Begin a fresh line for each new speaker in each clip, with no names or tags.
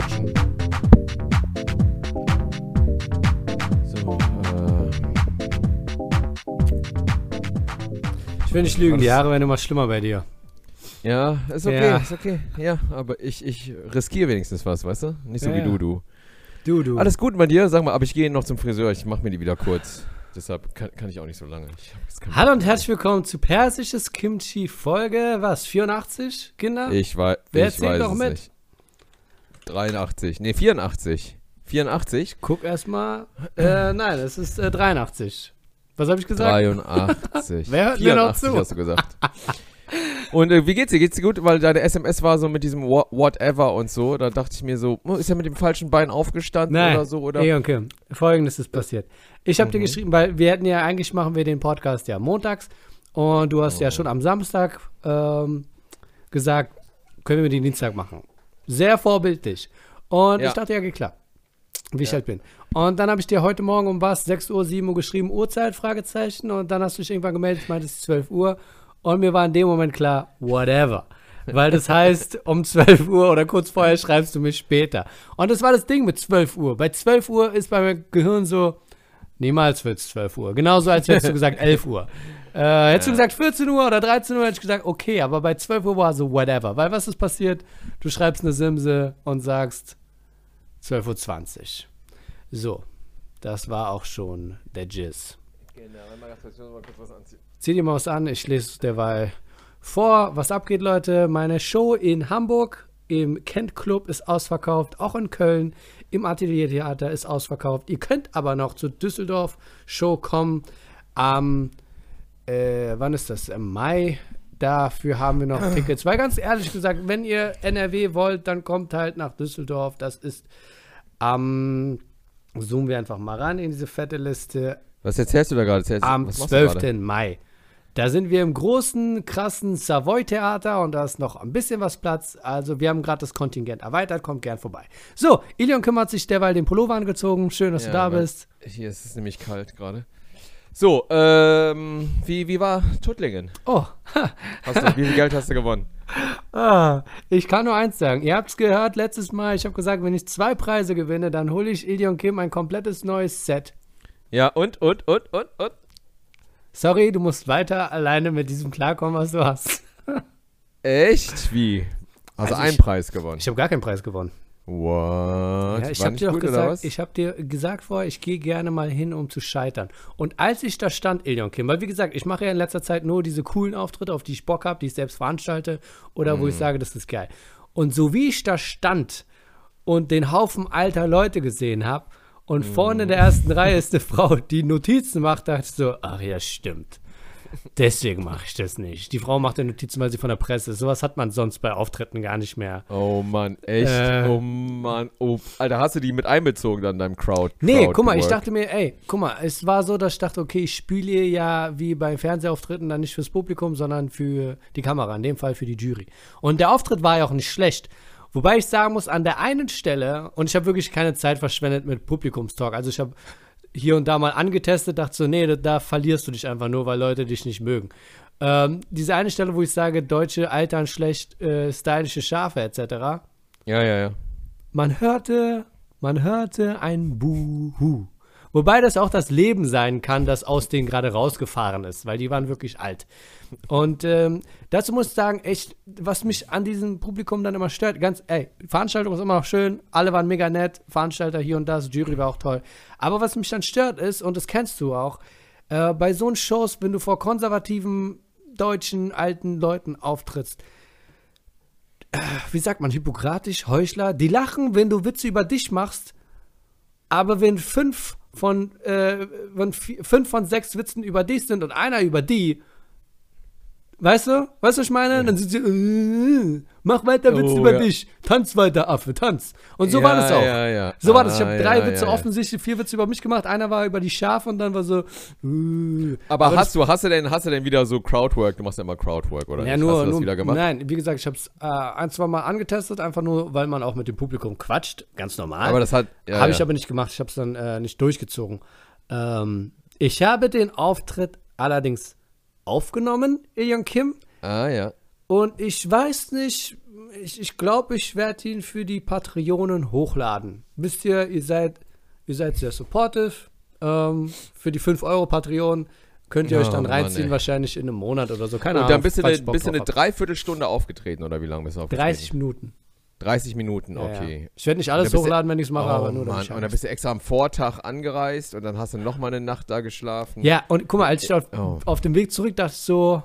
klatschen. So, äh,
Ich will nicht lügen, die Jahre werden immer schlimmer bei dir.
ja, ist okay,
Ja.
ist okay. Ja, aber ich, ich riskiere wenigstens was, weißt du? Nicht so
Ja,
wie du, du.
Du, du.
Alles gut bei dir? Sag mal, aber ich gehe noch zum Friseur, ich mache mir die wieder kurz. Deshalb kann, kann ich auch nicht so lange.
Hallo und herzlich willkommen zu Persisches Kimchi Folge, was, 84, Kinder?
Ich, wei
Wer
ich weiß
noch mit?
nicht. 83, nee, 84. 84?
Guck erstmal. Äh, nein, es ist äh, 83. Was habe ich gesagt?
83.
Wer hört mir noch
84
zu?
hast du gesagt. Und äh, wie geht's dir? Geht's dir gut? Weil deine SMS war so mit diesem Wha- Whatever und so. Da dachte ich mir so, oh, ist er mit dem falschen Bein aufgestanden
Nein.
oder so? Oder?
Ey, okay. Folgendes ist passiert. Ich habe dir
Mhm.
geschrieben, weil wir hätten ja, eigentlich machen wir den Podcast ja montags und du hast ja
Oh.
schon am Samstag ähm, gesagt, können wir den Dienstag machen. Sehr vorbildlich. Und
Ja.
ich dachte, ja, geht klar. Wie ich
Ja.
halt bin. Und dann habe ich dir heute Morgen um was, 6 Uhr, 7 Uhr geschrieben, Uhrzeit, Fragezeichen. Und dann hast du dich irgendwann gemeldet, ich meinte, es ist 12 Uhr. Und mir war in dem Moment klar, whatever. Weil das heißt, um 12 Uhr oder kurz vorher schreibst du mich später. Und das war das Ding mit 12 Uhr. Bei 12 Uhr ist bei meinem Gehirn so, niemals wird es 12 Uhr. Genauso als hättest du gesagt 11 Uhr. Äh, hättest du gesagt 14 Uhr oder 13 Uhr, hätte ich gesagt, okay, aber bei 12 Uhr war so whatever. Weil was ist passiert? Du schreibst eine Simse und sagst 12.20 Uhr. So, das war auch schon der Jizz.
Genau, mal kurz was anziehen.
Zieh dir mal was an, ich lese derweil vor, was abgeht, Leute. Meine Show in Hamburg im Kent Club ist ausverkauft, auch in Köln im Ateliertheater ist ausverkauft. Ihr könnt aber noch zur Düsseldorf Show kommen am, äh, wann ist das? Im Mai. Dafür haben wir noch Tickets. Weil ganz ehrlich gesagt, wenn ihr NRW wollt, dann kommt halt nach Düsseldorf. Das ist am, zoomen wir einfach mal ran in diese fette Liste,
Was erzählst du da gerade? Erzählst-
am
was machst du gerade?
12. Mai. Da sind wir im großen, krassen Savoy-Theater und da ist noch ein bisschen was Platz. Also wir haben gerade das Kontingent erweitert, kommt gern vorbei. So, Ilion kümmert sich derweil den Pullover angezogen. Schön, dass
Ja,
du da bist.
Hier ist es nämlich kalt gerade. So, ähm, wie, wie war Tuttlingen?
Oh,
Hast du, wie viel Geld hast du gewonnen?
ah, ich kann nur eins sagen. Ihr habt es gehört letztes Mal. Ich habe gesagt, wenn ich zwei Preise gewinne, dann hole ich Ilion Kim ein komplettes neues Set.
Ja, und, und, und, und, und?
Sorry, du musst weiter alleine mit diesem klarkommen, was du hast.
Echt? Wie? Also,
Also
einen
ich-
Preis gewonnen.
Ich habe gar keinen Preis gewonnen.
What?
Ja, ich habe dir doch gesagt, ich habe dir gesagt vorher, ich gehe gerne mal hin, um zu scheitern. Und als ich da stand, Ilion Kim, weil wie gesagt, ich mache ja in letzter Zeit nur diese coolen Auftritte, auf die ich Bock habe, die ich selbst veranstalte oder
Mhm.
wo ich sage, das ist geil. Und so wie ich da stand und den Haufen alter Leute gesehen habe und
Mhm.
vorne in der ersten Reihe ist eine Frau, die Notizen macht, dachte ich so, ach ja, stimmt. Deswegen mache ich das nicht. Die Frau macht ja Notizen, weil sie von der Presse ist. Sowas hat man sonst bei Auftritten gar nicht mehr.
Oh Mann, echt?
Äh.
oh Mann. Oh, Alter, hast du die mit einbezogen dann deinem Crowd?
Nee,
Crowd
guck mal, ich dachte mir, ey, guck mal, es war so, dass ich dachte, okay, ich spiele ja wie bei Fernsehauftritten dann nicht fürs Publikum, sondern für die Kamera, in dem Fall für die Jury. Und der Auftritt war ja auch nicht schlecht. Wobei ich sagen muss, an der einen Stelle, und ich habe wirklich keine Zeit verschwendet mit Publikumstalk, also ich habe hier und da mal angetestet, dachte so, nee, da, da verlierst du dich einfach nur, weil Leute dich nicht mögen. Ähm, diese eine Stelle, wo ich sage, Deutsche altern schlecht, äh, stylische Schafe etc.,
Ja, ja, ja.
man hörte, man hörte ein Buhu. Wobei das auch das Leben sein kann, das aus denen gerade rausgefahren ist, weil die waren wirklich alt. Und ähm, dazu muss ich sagen, echt, was mich an diesem Publikum dann immer stört, ganz, ey, Veranstaltung ist immer noch schön, alle waren mega nett, Veranstalter hier und das, Jury war auch toll. Aber was mich dann stört ist, und das kennst du auch, äh, bei so Shows, wenn du vor konservativen deutschen alten Leuten auftrittst, wie sagt man, hypokratisch, Heuchler, die lachen, wenn du Witze über dich machst, aber wenn fünf von, äh, vi- fünf von sechs Witzen über dich sind und einer über die, weißt du, weißt du, was ich meine? Dann sind sie, äh, mach weiter Witze
Oh,
über
ja.
dich, tanz weiter, Affe, tanz. Und so war
Ja,
das auch.
Ja, ja.
So war das. Ich
Ah,
habe drei
ja,
Witze
ja, ja.
offensichtlich, vier Witze über mich gemacht. Einer war über die Schafe und dann war so. Äh.
Aber,
das-
hast du, hast du denn, hast du denn wieder so Crowdwork? Du machst ja immer Crowdwork, oder?
Ja,
nicht?
nur,
hast du das
nur
wieder gemacht?
Nein, wie gesagt, ich habe es äh, ein, zwei Mal angetestet, einfach nur, weil man auch mit dem Publikum quatscht. Ganz normal.
Aber das hat. Ja,
habe
ja.
ich aber nicht gemacht. Ich habe es dann äh, nicht durchgezogen. Ähm, ich habe den Auftritt allerdings aufgenommen, Ilion Kim.
Ah, ja.
Und ich weiß nicht, ich, ich glaube, ich werde ihn für die Patreonen hochladen. Wisst ihr, ihr seid, ihr seid sehr supportive. Ähm, für die 5 Euro Patreon könnt ihr
Ja,
euch dann
Mann,
reinziehen,
ey.
wahrscheinlich in einem Monat oder so. Keine
Und
Ahnung.
dann bist du, eine, bist eine. Dreiviertelstunde aufgetreten oder wie lange bist du aufgetreten?
30 Minuten.
30 Minuten,
Ja, ja.
okay.
Ich werde nicht alles hochladen, wenn ich es mache,
oh,
aber nur
Mann. Und dann bist du extra am Vortag angereist und dann hast du noch mal eine Nacht da geschlafen.
Ja, und guck mal, als ich auf,
Oh.
auf dem Weg zurück dachte ich so,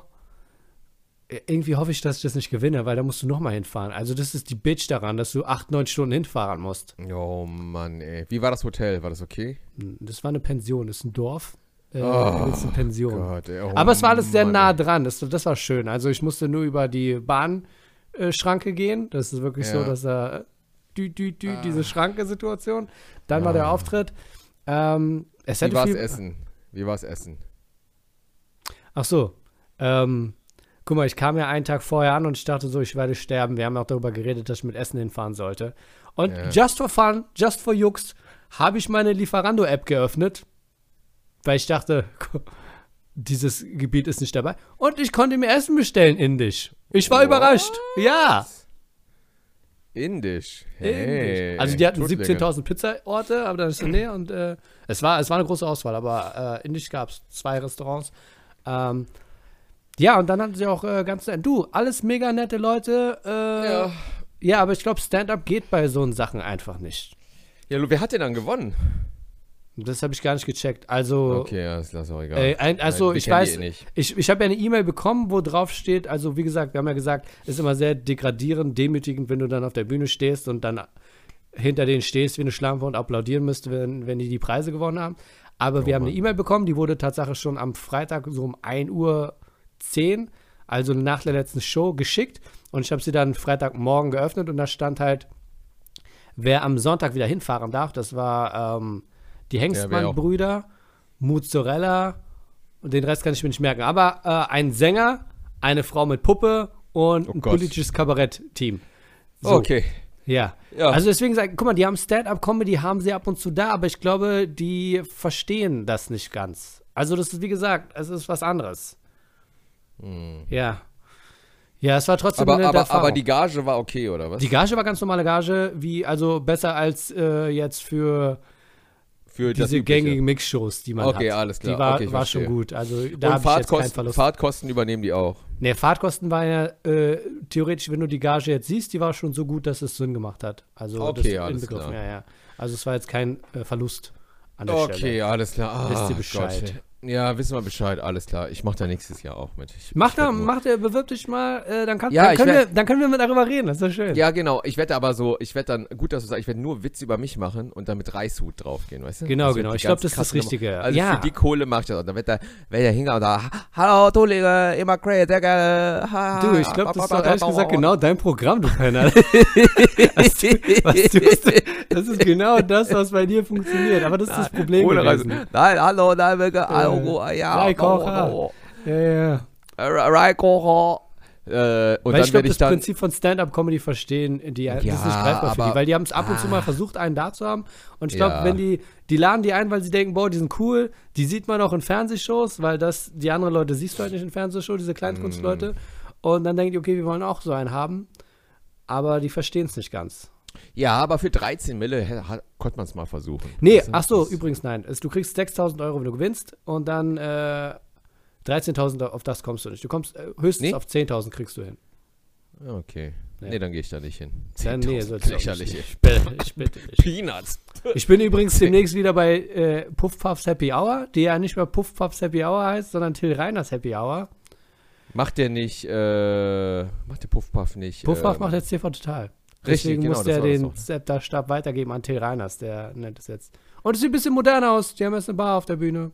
äh, irgendwie hoffe ich, dass ich das nicht gewinne, weil da musst du nochmal hinfahren. Also das ist die Bitch daran, dass du 8, 9 Stunden hinfahren musst.
Oh Mann, ey. Wie war das Hotel? War das okay?
Das war eine Pension, das ist ein Dorf. Äh,
Oh,
das ist eine Pension.
Gott, ey. Oh
Aber es war alles sehr
Mann,
nah dran. Das, das war schön. Also ich musste nur über die Bahnschranke gehen. Das ist wirklich so,
Ja.
dass da äh, dü, dü, dü,
Ah.
diese Schranke-Situation. Dann war der
Ah.
Auftritt. Ähm, es
Wie war's
viel,
Essen? Wie war's Essen?
Ach so. Ähm, guck mal, ich kam ja einen Tag vorher an und ich dachte so, ich werde sterben. Wir haben ja auch darüber geredet, dass ich mit Essen hinfahren sollte. Und
Ja.
just for fun, just for Jux, habe ich meine Lieferando-App geöffnet, weil ich dachte, dieses Gebiet ist nicht dabei. Und ich konnte mir Essen bestellen, indisch. Ich war
What?
überrascht. Ja.
Indisch. Hey.
Indisch. Also die hatten
Tutlinge.
17.000 Pizzaorte, aber dann ist in der Nähe und äh, es, war, es war eine große Auswahl, aber äh, indisch gab es zwei Restaurants. Ähm, ja, und dann hatten sie auch äh, ganz nett. Du, alles mega nette Leute. Äh,
Ja.
ja. aber ich glaube, Stand-up geht bei so Sachen einfach nicht.
Ja, Lu, wer hat denn dann gewonnen?
Das habe ich gar nicht gecheckt. Also,
Okay, ja, das auch egal.
Äh, ein, also
Nein, wir
ich weiß,
eh nicht.
ich, ich habe ja eine E-Mail bekommen, wo drauf steht, also wie gesagt, wir haben ja gesagt, ist immer sehr degradierend, demütigend, wenn du dann auf der Bühne stehst und dann hinter denen stehst wie eine Schlampe und applaudieren müsst, wenn, wenn die die Preise gewonnen haben. Aber wir
Oh
haben eine
Mann.
E-Mail bekommen, die wurde tatsächlich schon am Freitag so um 1 Uhr 10, also nach der letzten Show, geschickt. Und ich habe sie dann Freitagmorgen geöffnet und da stand halt, wer am Sonntag wieder hinfahren darf. Das war ähm, die. Hengstmann-Brüder, Mozzarella und den Rest kann ich mir nicht merken. Aber äh, ein Sänger, eine Frau mit Puppe und
Oh
ein
Gott.
politisches Kabarett-Team. So,
Okay.
Ja.
Ja.
Also deswegen sag, guck mal, die haben Stand-up-Comedy, haben sie ab und zu da, aber ich glaube, die verstehen das nicht ganz. Also das ist, wie gesagt, es ist was anderes. Ja. Ja, es war trotzdem
Hm. Aber,
eine
aber,
Erfahrung.
aber die Gage war okay, oder was?
Die Gage war ganz normale Gage, wie, also besser als äh, jetzt für
Für das
diese
Übliche.
gängigen Mix-Shows, die man hat.
Okay, alles klar.
Die war,
Okay,
war schon gut. Also da habe ich jetzt keinen Verlust.
Fahrtkosten übernehmen die auch.
Nee, Fahrtkosten war ja äh, theoretisch, wenn du die Gage jetzt siehst, die war schon so gut, dass es Sinn gemacht hat. Also
Okay,
das
alles klar.
ja, ja. Also es war jetzt kein äh, Verlust an der
Okay,
Stelle.
alles klar. Ah,
Wisst ihr
Gott. Ja, wissen wir Bescheid, alles klar. Ich mach da nächstes Jahr auch mit. Ich,
Mach
ich
da, mach der, bewirb dich mal, äh, dann, kann,
Ja,
dann, können wir, dann können wir darüber reden, das ist doch schön.
Ja, genau. Ich werde aber so, ich werde dann, gut, dass du sagst, ich werde nur Witze über mich machen und dann mit Reishut draufgehen, weißt du?
Genau,
wird
genau. Ich glaub,
ganz
das ist das
krasse Nummer.
Richtige.
Also
Ja.
für die Kohle mache ich das. Und dann wird der, wird der hingehen und da, hallo, Tullige, immer crazy, sehr geil.
Du, ich glaube, das ist doch ehrlich gesagt genau dein Programm, du Penner. was du, was tust, das ist genau das, was bei dir funktioniert. Aber das ist das Problem
Ohne Reis.
gewesen.
Nein, hallo, nein, wir, hallo, ja.
Reikocher.
hallo,
Ja, ja.
hallo. Reikocher. Äh, und
Weil
dann
ich glaube, das
dann,
Prinzip von Stand-Up-Comedy verstehen, die, das ist
Ja,
nicht greifbar für
aber-
die, weil die haben es ab und zu mal versucht, einen da zu haben. Und ich glaube,
Ja.
wenn die, die laden die ein, weil sie denken, boah, die sind cool, die sieht man auch in Fernsehshows, weil das, die anderen Leute siehst du halt nicht in Fernsehshows, diese Kleinkunstleute. Und dann denken die, okay, wir wollen auch so einen haben. Aber die verstehen es nicht ganz.
Ja, aber für 13 Mille hat- konnte man es mal versuchen.
Nee, ach so, übrigens nein. Du kriegst 6.000 Euro, wenn du gewinnst und dann äh, 13.000, auf das kommst du nicht. Du kommst äh, höchstens
Nee?
auf 10.000 kriegst du hin.
Okay.
Ja.
Nee, dann gehe ich da nicht hin.
Dann, nee,
10.000,
sollst du auch nicht.
lächerlich.
Ich bitte, ich bitte dich.
Peanuts.
Ich bin übrigens demnächst wieder bei äh, Puff Puffs Happy Hour, die ja nicht mehr Puff Puffs Happy Hour heißt, sondern Till Reiners Happy Hour.
Macht der nicht, äh, macht der Puffpuff nicht.
Puff Puff
ähm,
macht jetzt TV Total.
Richtig,
Deswegen
genau,
muss der den. Zepter-Stab weitergeben an Till Reiners, der nennt es jetzt. Und es sieht ein bisschen modern aus. Die haben jetzt eine Bar auf der Bühne.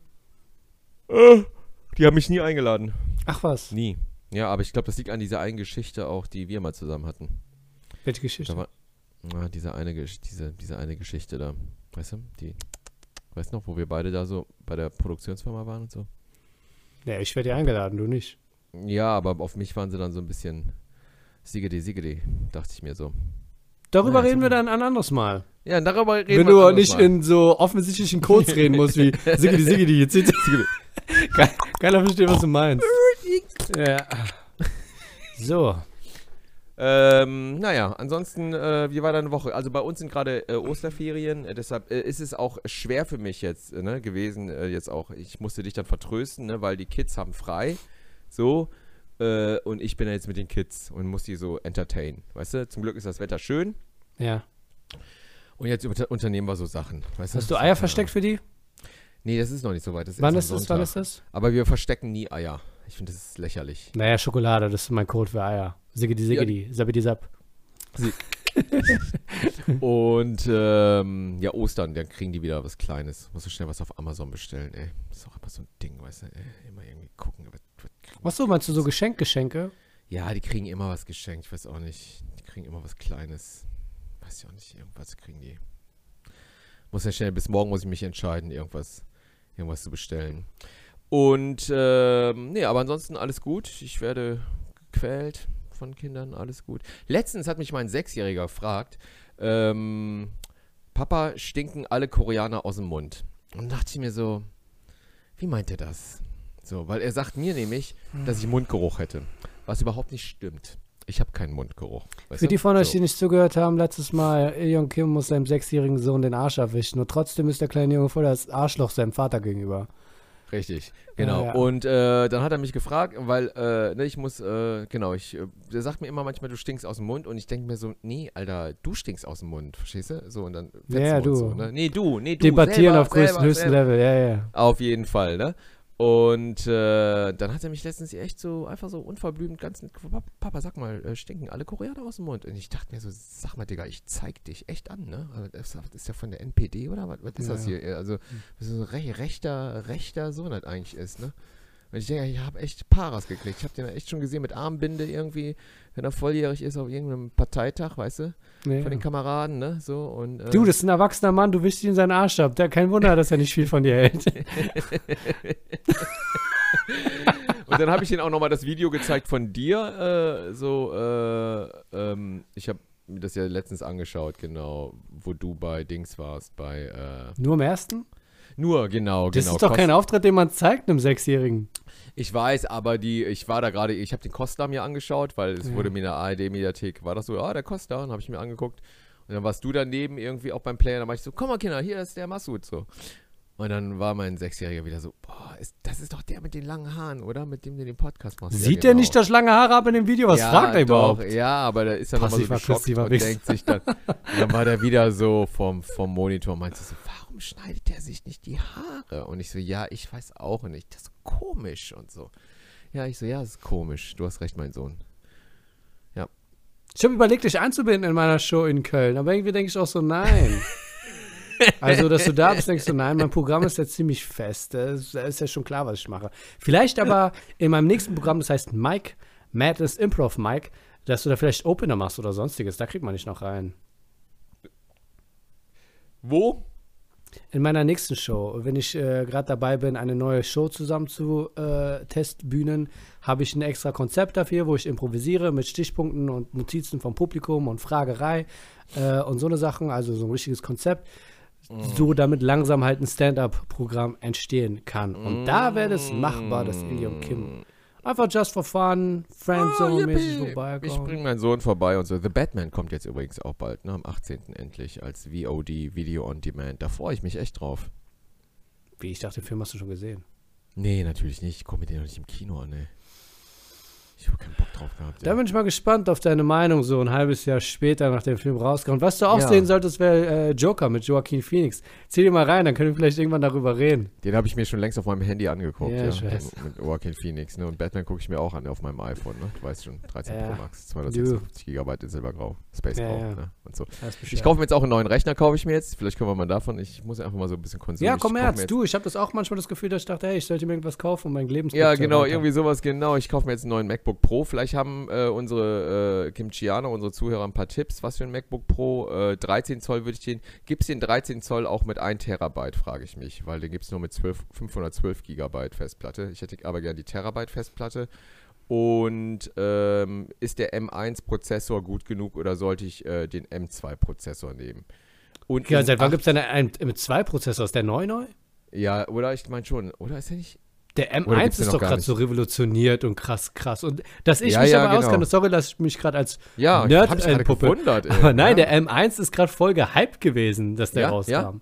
Die haben mich nie eingeladen.
Ach was,
Nie. Ja, aber ich glaube, das liegt an dieser einen Geschichte auch, die wir mal zusammen hatten.
welche Geschichte?
War, ah, diese eine, diese, diese eine Geschichte da. Weißt du? Die, weißt du noch, wo wir beide da so bei der Produktionsfirma waren und so?
Ja, ich werde dir eingeladen, du nicht.
Ja, aber auf mich waren sie dann so ein bisschen Siegedi, Siegedi, dachte ich mir so.
Darüber
Naja,
reden wir dann ein anderes Mal.
Ja, darüber reden
Wenn
wir
du
anderes
nicht
Mal.
in so offensichtlichen Codes reden musst wie Sigidi, Sigidi, jetzt Keiner versteht, was du meinst. Ja. So.
Ähm, naja, ansonsten, äh, wie war deine Woche? Also bei uns sind gerade äh, Osterferien, äh, deshalb äh, ist es auch schwer für mich jetzt äh, ne, gewesen, äh, jetzt auch, ich musste dich dann vertrösten, ne, weil die Kids haben frei, so, äh, und ich bin ja jetzt mit den Kids und muss die so entertainen, weißt du? Zum Glück ist das Wetter schön
Ja.
und jetzt unter unternehmen wir so Sachen, weißt
Hast du Eier versteckt für die?
Nee, das ist noch nicht so weit. Das
Wann ist das? Wann ist das?
Aber wir verstecken nie Eier. Ich finde, das ist lächerlich.
Naja, Schokolade, das ist mein Code für Eier. Siggidi, siggidi, sabbidi, sapp.
Und ähm, ja, Ostern, dann kriegen die wieder was Kleines. Muss so schnell was auf Amazon bestellen, ey. Das ist auch immer so ein Ding, weißt du, ey. Immer irgendwie gucken. Was, Was
so, meinst du so Geschenkgeschenke?
Ja, die kriegen immer was geschenkt. Ich weiß auch nicht. Die kriegen immer was Kleines. Weiß ich auch nicht. Irgendwas kriegen die. Muss ja schnell, bis morgen muss ich mich entscheiden, irgendwas, irgendwas zu bestellen. Und, ähm, nee, aber ansonsten alles gut. Ich werde gequält von Kindern, alles gut. Letztens hat mich mein Sechsjähriger gefragt, ähm, Papa, stinken alle Koreaner aus dem Mund? Und dachte ich mir so, wie meint er das? So, weil er sagt mir nämlich, dass ich Mundgeruch hätte. Was überhaupt nicht stimmt. Ich habe keinen Mundgeruch.
Für
du?
die von euch,
so.
die nicht zugehört haben, letztes Mal, Jong Kim muss seinem sechsjährigen Sohn den Arsch erwischen. Und trotzdem ist der kleine Junge voll das Arschloch seinem Vater gegenüber.
Richtig, genau.
Ja, ja.
Und äh, dann hat er mich gefragt, weil äh, ne, ich muss, äh, genau, ich, äh, der sagt mir immer manchmal, du stinkst aus dem Mund und ich denke mir so, nee, Alter, du stinkst aus dem Mund, verstehst du? So und dann
Ja, du.
So, ne? Nee, du, nee, du.
Debattieren
selber,
auf größten,
selber,
höchsten. Level, ja, ja.
Auf jeden Fall, ne? Und äh, dann hat er mich letztens echt so einfach so unverblümt ganz "Papa, sag mal, äh, stinken alle Koreaner aus dem Mund? Und ich dachte mir so, sag mal, Digga, ich zeig dich echt an, ne? Also Das ist ja von der NPD oder was, was ist
Ja,
das hier? Also, ist so ein re rechter, rechter Sohn halt eigentlich ist, ne? Und ich denke, ich habe echt Paras gekriegt. Ich habe den echt schon gesehen mit Armbinde irgendwie, wenn er volljährig ist auf irgendeinem Parteitag, weißt du?
Nee.
Von den Kameraden, ne? So und äh,
Du, das ist ein erwachsener Mann, du wischst ihn seinen Arsch ab. Der, kein Wunder, dass er nicht viel von dir hält.
Und dann habe ich ihnen auch nochmal das Video gezeigt von dir. Äh, so, äh, ähm, ich habe mir das ja letztens angeschaut, genau, wo du bei Dings warst, bei äh,
Nur im ersten?
Nur, genau,
Das
genau.
ist doch kein
Kost-
Auftritt, den man zeigt einem Sechsjährigen.
Ich weiß, aber die, ich war da gerade, ich habe den Costa mir angeschaut, weil es
Ja.
wurde mir in der ARD-Mediathek, war das so, ah, der Costa, und habe ich mir angeguckt. Und dann warst du daneben irgendwie auch beim Player, dann war ich so, komm mal Kinder, hier ist der Masud, so. Und dann war mein Sechsjähriger wieder so, boah, ist, das ist doch der mit den langen Haaren, oder? Mit dem du den Podcast machst.
Sieht
ja,
der
genau.
nicht das lange Haare ab in dem Video? Was
ja,
fragt er
doch,
überhaupt?
Ja, aber da ist er nochmal so geschockt und denkt sich dann, dann war der wieder so vom, vom Monitor und meinte so, warum schneidet der sich nicht die Haare? Und ich so, ja, ich weiß auch nicht, das ist komisch und so. Ja, ich so, ja, das ist komisch, du hast recht, mein Sohn.
Ich habe überlegt, dich einzubinden in meiner Show in Köln, aber irgendwie denke ich auch so, nein. also, dass du da bist, denkst du, nein, mein Programm ist ja ziemlich fest. Da ist, da ist ja schon klar, was ich mache. Vielleicht aber in meinem nächsten Programm, das heißt Mike, Madness Improv Mike, dass du da vielleicht Opener machst oder sonstiges. Da kriegt man nicht noch rein.
Wo?
In meiner nächsten Show, wenn ich äh, gerade dabei bin, eine neue Show zusammen zu äh, Testbühnen, habe ich ein extra Konzept dafür, wo ich improvisiere mit Stichpunkten und Notizen vom Publikum und Fragerei äh, und so eine Sachen, also so ein richtiges Konzept, so damit langsam halt ein Stand-up-Programm entstehen kann. Und da wäre es machbar, dass und Kim einfach just for fun, Friendzone-mäßig
Oh, yippie.
vorbeikommen.
Ich bringe meinen Sohn vorbei und so. The Batman kommt jetzt übrigens auch bald, ne? Am 18. endlich als VOD, Video on Demand. Da freue ich mich echt drauf.
Wie, ich dachte, den Film hast du schon gesehen.
Nee, natürlich nicht. Ich komme mir den noch nicht im Kino an, ey. Ich habe keinen Bock drauf gehabt.
Da
ey.
bin ich mal gespannt auf deine Meinung, so ein halbes Jahr später, nach dem Film rauskommt. Was du auch
Ja.
sehen solltest, wäre äh, Joker mit Joaquin Phoenix. Zieh dir mal rein, dann können wir vielleicht irgendwann darüber reden.
Den habe ich mir schon längst auf meinem Handy angeguckt,
Ja,
ja. Mit Joaquin Phoenix, ne? Und Batman gucke ich mir auch an auf meinem iPhone, ne? Du weißt schon, 13
Ja.
Pro Max, 256 Gigabyte in Silbergrau, Space
Ja,
Grau,
ja.
ne? Und so. Ich kaufe mir jetzt auch einen neuen Rechner, kaufe ich mir jetzt. Vielleicht können wir mal davon. Ich muss einfach mal so ein bisschen konsumieren.
ja, komm
ich
her,
kauf mir jetzt-
du, ich habe das auch manchmal das Gefühl, dass ich dachte, hey, ich sollte mir irgendwas kaufen, um mein Leben
Ja, genau, irgendwie sowas, genau. Ich kaufe mir jetzt einen neuen MacBook Pro. Vielleicht haben äh, unsere äh, Kimchianer, unsere Zuhörer ein paar Tipps. Was für ein MacBook Pro? Äh, 13 Zoll würde ich den. Gibt es den 13 Zoll auch mit 1 Terabyte, frage ich mich. Weil den gibt es nur mit 12, 512 Gigabyte Festplatte. Ich hätte aber gerne die Terabyte Festplatte. Und ähm, ist der M1-Prozessor gut genug oder sollte ich äh, den M2-Prozessor nehmen? Und
Ja, seit wann gibt es denn einen mit zwei Prozessor? Ist der neu neu?
Ja, oder ich meine schon. Oder ist er nicht.
Der
Oder
M1
gibt's den
ist doch gerade so revolutioniert und krass, krass. Und dass ich
Ja,
mich
ja,
aber
genau.
auskenne, sorry, dass ich mich gerade als
Ja, ich
Nerd entpuppe.
gewundert.
Aber nein,
ja.
der M1 ist gerade voll gehypt gewesen, dass der
Ja,
rauskam.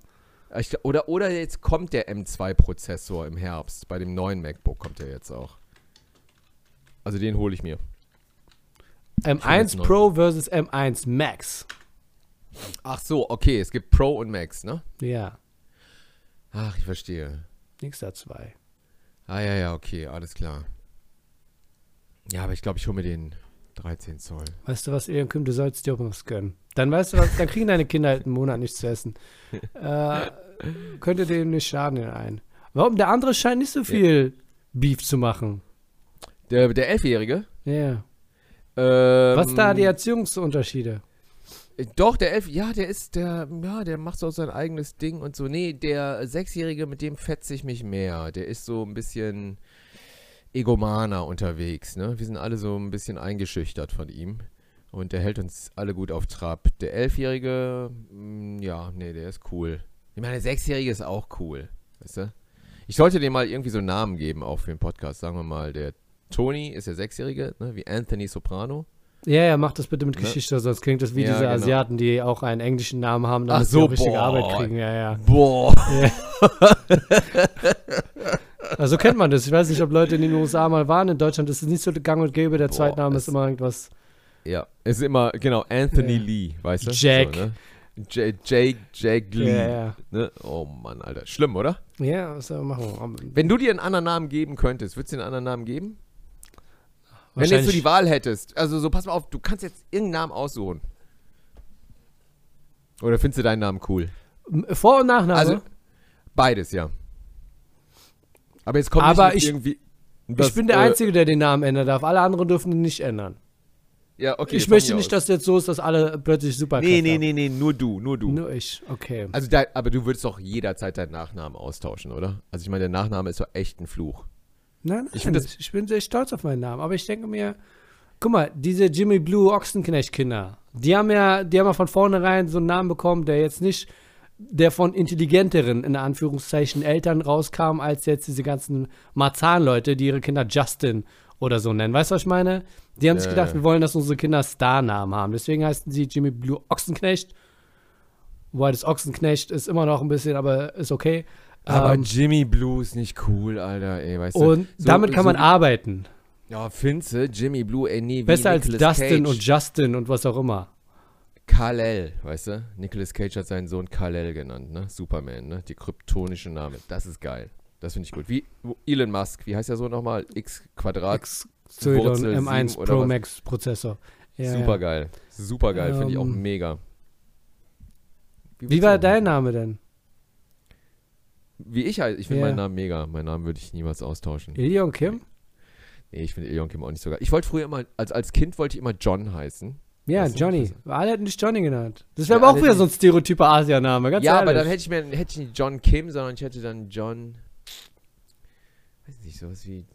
Ich, gl- oder, oder jetzt kommt der M2-Prozessor im Herbst. Bei dem neuen MacBook kommt der jetzt auch. Also den hole ich mir. jetzt
M1
neu.
Pro versus M1 Max.
Ach so, okay, es gibt Pro und Max, ne?
Ja,
Ach, ich verstehe.
nix da zwei.
Ah, ja, ja, okay, alles klar. Ja, aber ich glaube, ich hole mir den 13 Zoll.
Weißt du was, Kim, du sollst dir auch was gönnen. Dann weißt du was, dann kriegen deine Kinder halt einen Monat nichts zu essen. äh, könnte dem nicht schaden in einen. Warum? Der andere scheint nicht so viel Beef zu machen.
Der, der Elfjährige?
Ja.
Ähm,
Was da die Erziehungsunterschiede?
Doch, der Elf, ja, der ist, der, ja, der macht so sein eigenes Ding und so. Nee, der Sechsjährige, mit dem fetze ich mich mehr. Der ist so ein bisschen egomaner unterwegs, ne? Wir sind alle so ein bisschen eingeschüchtert von ihm. Und der hält uns alle gut auf Trab. Der Elfjährige, mh, ja, nee, der ist cool. Ich meine, der Sechsjährige ist auch cool, weißt du? Ich sollte dem mal irgendwie so einen Namen geben, auch für den Podcast. Sagen wir mal, der Tony ist der Sechsjährige, ne? Wie Anthony Soprano.
Ja, ja, mach das bitte mit
Ne?
Geschichte, sonst klingt das wie
Ja,
diese
genau.
Asiaten, die auch einen englischen Namen haben,
Ach
damit
so,
sie richtige
boah.
Arbeit kriegen. Ja, ja.
Boah.
Also kennt man das. Ich weiß nicht, ob Leute in den USA mal waren. In Deutschland ist es nicht so gang und gäbe. Der
Boah,
Zweitname ist immer irgendwas.
Ja, es ist immer, genau, Anthony
Ja.
Lee, weißt du?
Jack.
So, ne? J- Jake, Jake Lee.
Ja, ja.
Ne? Oh Mann, Alter. Schlimm, oder?
Ja, was soll man machen?
Wenn du dir einen anderen Namen geben könntest, würdest du dir einen anderen Namen geben? Wenn du jetzt
Wahrscheinlich-
die Wahl hättest, also so, pass mal auf, du kannst jetzt irgendeinen Namen aussuchen. Oder findest du deinen Namen cool?
Vor- und Nachname?
Also, beides, ja. Aber jetzt kommt
Aber
nicht
ich-
irgendwie...
ich
das,
bin der
äh,
Einzige, der den Namen ändern darf. Alle anderen dürfen ihn nicht ändern.
Ja, okay.
ich möchte nicht,
aus.
dass jetzt so ist, dass alle plötzlich super
Nee, nee, nee, nee, nur du, nur du.
Nur ich, okay.
Also, da, aber du würdest doch jederzeit deinen Nachnamen austauschen, oder? Also, ich meine, der Nachname ist doch echt ein Fluch.
Nein, nein,
Ich das-
ich bin sehr stolz auf meinen Namen. Aber ich denke mir, guck mal, diese Jimmy Blue Ochsenknecht-Kinder, die haben ja, die haben ja von vornherein so einen Namen bekommen, der jetzt nicht der von intelligenteren, in Anführungszeichen, Eltern rauskam, als jetzt diese ganzen Marzahn-Leute, die ihre Kinder Justin oder so nennen. Weißt du, was ich meine? Die haben sich
Ja,
gedacht,
ja.
wir wollen, dass unsere Kinder Starnamen haben. Deswegen heißen sie Jimmy Blue Ochsenknecht. Wobei das Ochsenknecht ist immer noch ein bisschen, aber ist okay.
Aber
Ähm,
Jimmy Blue ist nicht cool, Alter, ey, weißt du?
und
So-
damit kann
so
man
wie-
arbeiten.
Ja, Finze, Jimmy Blue, ey, nee, wie
Besser als Dustin
Cage.
und Justin und was auch immer.
Kal-El, weißt du? Nicolas Cage hat seinen Sohn Kal-El genannt, ne? Superman, ne? Die kryptonische Name. Das ist geil. Das finde ich gut. Wie Elon Musk, wie heißt der so nochmal? X Quadrat.
X
Wurzel
M1
sieben oder
Pro? Max Prozessor. Ja,
Super
ja.
geil. Super geil, finde ich auch
Ähm,
mega.
Wie
willst
war dein Name denn?
Wie ich halt, ich finde
Ja.
meinen Namen mega. Meinen Namen würde ich niemals austauschen.
Ilion Kim?
Nee, ich finde Ilion Kim auch nicht so geil. Ich wollte früher immer, als, als Kind wollte ich immer John heißen.
Ja,
Weißt du,
Johnny. Alle hätten dich Johnny genannt. Das wäre
Ja,
aber auch wieder so ein stereotyper Asianame, ganz
ja,
ehrlich.
aber dann hätte ich mir hätte ich nicht John Kim, sondern ich hätte dann John. Weiß nicht, sowas wie.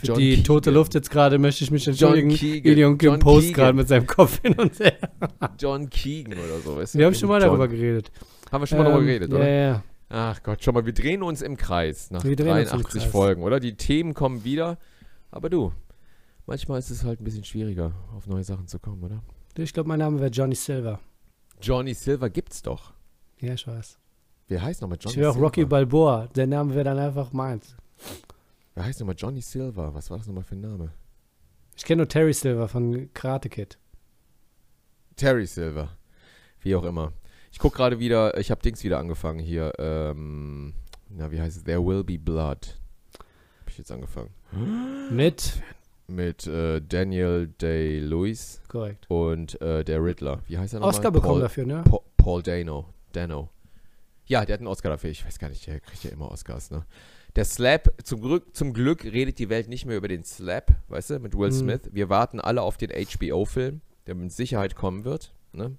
Für
John
die tote
Keegan.
Luft jetzt gerade möchte ich mich
John
entschuldigen.
Keegan.
Ilion Kim
John
post gerade mit seinem Kopf hin und her.
John Keegan oder so, weißt du?
Wir haben schon mal
John.
darüber geredet.
Haben wir schon mal darüber
Ähm,
geredet,
ja,
oder?
Ja,
Ach Gott, schon mal, wir drehen uns im Kreis nach
Wir drehen uns im
83
Kreis.
Folgen, oder? Die Themen kommen wieder. Aber du, manchmal ist es halt ein bisschen schwieriger, auf neue Sachen zu kommen, oder?
ja. Ich glaube, mein Name wäre Johnny Silver.
Johnny Silver gibt's doch.
Ja, ich weiß.
Wer heißt nochmal Johnny
ich wäre auch
Silver?
Rocky Balboa. Der Name wäre dann einfach meins.
Wer heißt nochmal Johnny Silver? Was war das nochmal für ein Name?
Ich kenne nur Terry Silver von Karate Kid.
Terry Silver. Wie auch immer. Ich guck gerade wieder, ich habe Dings wieder angefangen hier. Ähm, na, wie heißt es? There Will Be Blood. Hab ich jetzt angefangen.
Mit?
Mit äh, Daniel Day-Lewis
Korrekt.
und äh, der Riddler. Wie heißt er nochmal?
Oscar bekommen
Paul,
dafür, ne?
Pa Paul Dano. Dano. Ja, der hat einen Oscar dafür. Ich weiß gar nicht, der kriegt ja immer Oscars, ne? Der Slap, zum Glück, zum Glück redet die Welt nicht mehr über den Slap, weißt du, mit Will
Mhm.
Smith. Wir warten alle auf den HBO-Film, der mit Sicherheit kommen wird, ne?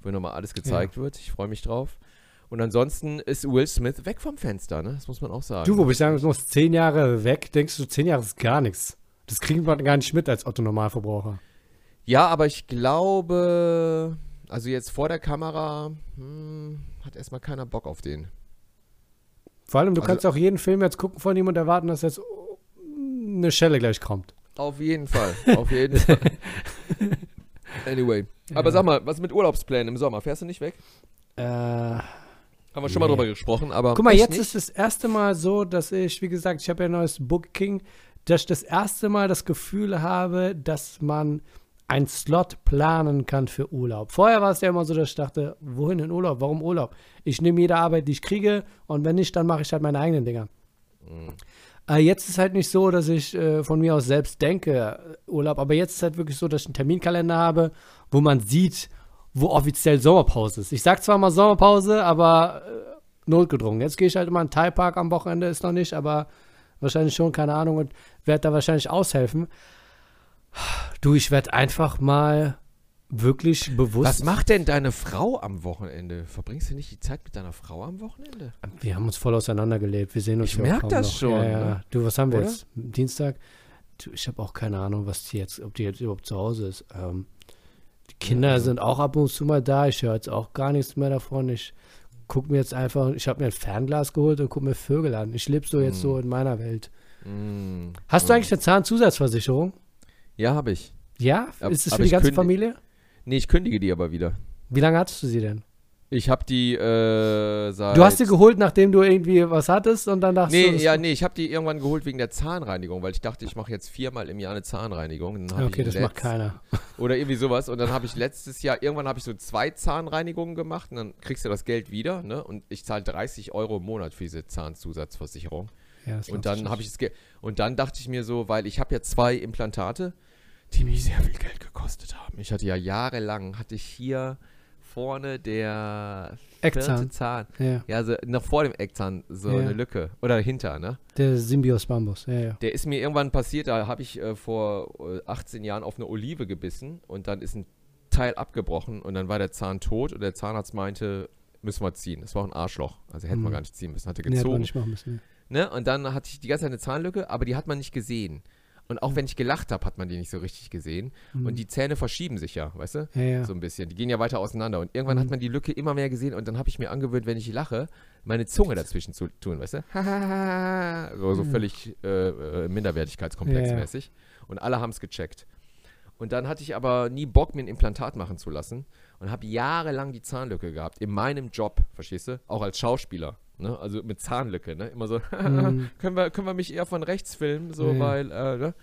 Wo nochmal alles gezeigt wird. Ich freue mich drauf. Und ansonsten ist Will Smith weg vom Fenster, ne? Das muss man auch sagen.
Du, wo ich sagen, du noch zehn Jahre weg, denkst du, zehn Jahre ist gar nichts. Das kriegen wir gar nicht mit als Otto-Normalverbraucher.
Ja, aber ich glaube, also jetzt vor der Kamera hm, hat erstmal keiner Bock auf den.
Vor allem, du
Also-
kannst auch jeden Film jetzt gucken von ihm und erwarten, dass jetzt eine Schelle gleich kommt.
Auf jeden Fall. Auf jeden Fall. Anyway. Aber
Ja.
sag mal, was mit Urlaubsplänen im Sommer? Fährst du nicht weg?
Äh,
Haben wir schon mal
Nee.
drüber gesprochen, aber.
guck mal, jetzt
nicht?
ist das erste Mal so, dass ich, wie gesagt, ich habe ja ein neues Booking, dass ich das erste Mal das Gefühl habe, dass man einen Slot planen kann für Urlaub. Vorher war es ja immer so, dass ich dachte, wohin in Urlaub? Warum Urlaub? Ich nehme jede Arbeit, die ich kriege und wenn nicht, dann mache ich halt meine eigenen Dinger.
Mhm.
Äh, jetzt ist halt nicht so, dass ich äh, von mir aus selbst denke, äh, Urlaub, aber jetzt ist halt wirklich so, dass ich einen Terminkalender habe, wo man sieht, wo offiziell Sommerpause ist. Ich sag zwar mal Sommerpause, aber äh, notgedrungen. Jetzt gehe ich halt immer in den Thai-Park am Wochenende, ist noch nicht, aber wahrscheinlich schon, keine Ahnung, und werde da wahrscheinlich aushelfen. Du, ich werde einfach mal wirklich bewusst.
Was macht denn deine Frau am Wochenende? Verbringst du nicht die Zeit mit deiner Frau am Wochenende?
Wir haben uns voll auseinandergelebt. Wir sehen uns
Ich
ja
merk
kaum
das
noch.
schon,
Ja, ja.
ne?
Du, was haben wir
Oder?
jetzt? Dienstag? Du, ich habe auch keine Ahnung, was die jetzt, ob die jetzt überhaupt zu Hause ist. Ähm, die Kinder
Ja.
sind auch ab und zu mal da. Ich höre jetzt auch gar nichts mehr davon. Ich gucke mir jetzt einfach, ich habe mir ein Fernglas geholt und gucke mir Vögel an. Ich lebe so jetzt
Mhm.
so in meiner Welt.
Mm.
Hast du
Mm.
eigentlich eine Zahnzusatzversicherung?
Ja, habe ich.
Ja?
Ab-
ist es für die ganze Familie?
Nee, ich kündige die aber wieder.
Wie lange hattest du sie denn?
Ich habe die äh, seit.
Du hast sie geholt, nachdem du irgendwie was hattest und dann dachtest
Nee,
du, das-
ja, nee, ich habe die irgendwann geholt wegen der Zahnreinigung, weil ich dachte, ich mache jetzt viermal im Jahr eine Zahnreinigung.
Okay, das macht keiner.
Oder irgendwie sowas. Und dann habe ich letztes Jahr, irgendwann habe ich so zwei Zahnreinigungen gemacht und dann kriegst du das Geld wieder, ne? Und ich zahle 30 Euro im Monat für diese Zahnzusatzversicherung.
Ja, das
Und dann habe ich Geld. Und dann dachte ich mir so, weil ich habe ja zwei Implantate, die mich sehr viel Geld gekostet haben. Ich hatte ja jahrelang, hatte ich hier vorne der
Eckzahn.
Zahn.
Ja,
Ja, so noch vor dem Eckzahn so
Ja.
eine Lücke. Oder hinter, ne?
der Symbios Bambus. Ja, ja.
Der ist mir irgendwann passiert, da habe ich äh, vor äh, 18 Jahren auf eine Olive gebissen und dann ist ein Teil abgebrochen und dann war der Zahn tot und der Zahnarzt meinte, müssen wir ziehen. Das war auch ein Arschloch. Also hätten wir
Mhm.
gar nicht ziehen müssen. Hatte
Nee,
gezogen.
nicht machen müssen.
ne? Und dann hatte ich die ganze Zeit eine Zahnlücke, aber die hat man nicht gesehen. Und auch wenn ich gelacht habe, hat man die nicht so richtig gesehen.
Ja. Mhm.
Und die Zähne verschieben sich ja, weißt du?
ja, ja.
So ein bisschen. Die gehen ja weiter auseinander. Und irgendwann
Mhm.
hat man die Lücke immer mehr gesehen und dann habe ich mir angewöhnt, wenn ich lache, meine Zunge dazwischen zu tun, weißt du? so, so
Mhm.
völlig äh, äh, minderwertigkeitskomplexmäßig. Und alle haben es gecheckt. Und dann hatte ich aber nie Bock, mir ein Implantat machen zu lassen und habe jahrelang die Zahnlücke gehabt. In meinem Job, verstehst du? Auch als Schauspieler. Ne? Also mit Zahnlücke, ne? Immer so,
Mhm.
können, wir, können wir mich eher von rechts filmen, so,
Ja.
weil, äh, ne?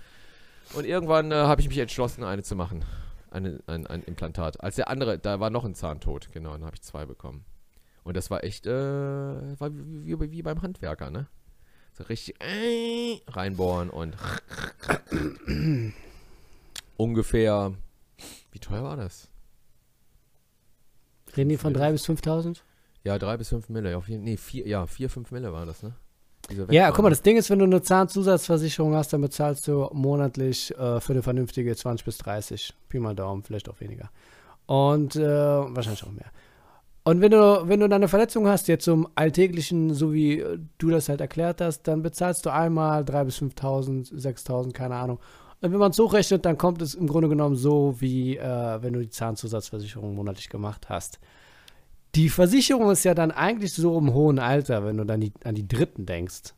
Und irgendwann äh, habe ich mich entschlossen, eine zu machen. Eine, ein, ein Implantat. Als der andere, da war noch ein Zahn tot, genau, dann habe ich zwei bekommen. Und das war echt, äh, war wie, wie, wie beim Handwerker, ne? So richtig äh, reinbohren und ungefähr, wie teuer war das?
Reden die von 3.000 bis 5.000?
Ja, drei bis fünf Mille, auf jeden Nee, vier, ja, vier, fünf Mille waren das, ne?
Ja, guck mal, das Ding ist, wenn du eine Zahnzusatzversicherung hast, dann bezahlst du monatlich äh, für eine vernünftige 20 bis 30. Pi mal Daumen, vielleicht auch weniger. Und äh, wahrscheinlich auch mehr. Und wenn du, wenn du dann eine Verletzung hast, jetzt zum Alltäglichen, so wie äh, du das halt erklärt hast, dann bezahlst du einmal 3.000 bis 5.000, 6.000, keine Ahnung. Und wenn man es hochrechnet, dann kommt es im Grunde genommen so, wie äh, wenn du die Zahnzusatzversicherung monatlich gemacht hast. Die Versicherung ist ja dann eigentlich so im hohen Alter, wenn du dann die, an die Dritten denkst.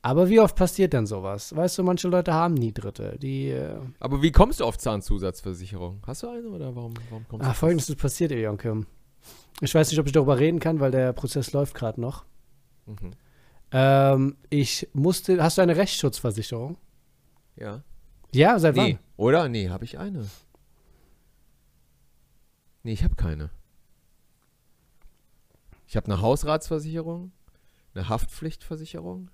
Aber wie oft passiert denn sowas? Weißt du, manche Leute haben nie Dritte. Die, äh,
Aber wie kommst du auf Zahnzusatzversicherung? Hast du eine oder warum, warum kommst
ah,
du?
folgendes ist passiert, Jonke. Ich weiß nicht, ob ich darüber reden kann, weil der Prozess läuft gerade noch.
Mhm.
Ähm, ich musste, hast du eine Rechtsschutzversicherung?
Ja.
Ja, seit
Nee, oder? Nee, habe ich eine. Nee, ich habe keine. Ich habe eine Hausratsversicherung, eine Haftpflichtversicherung,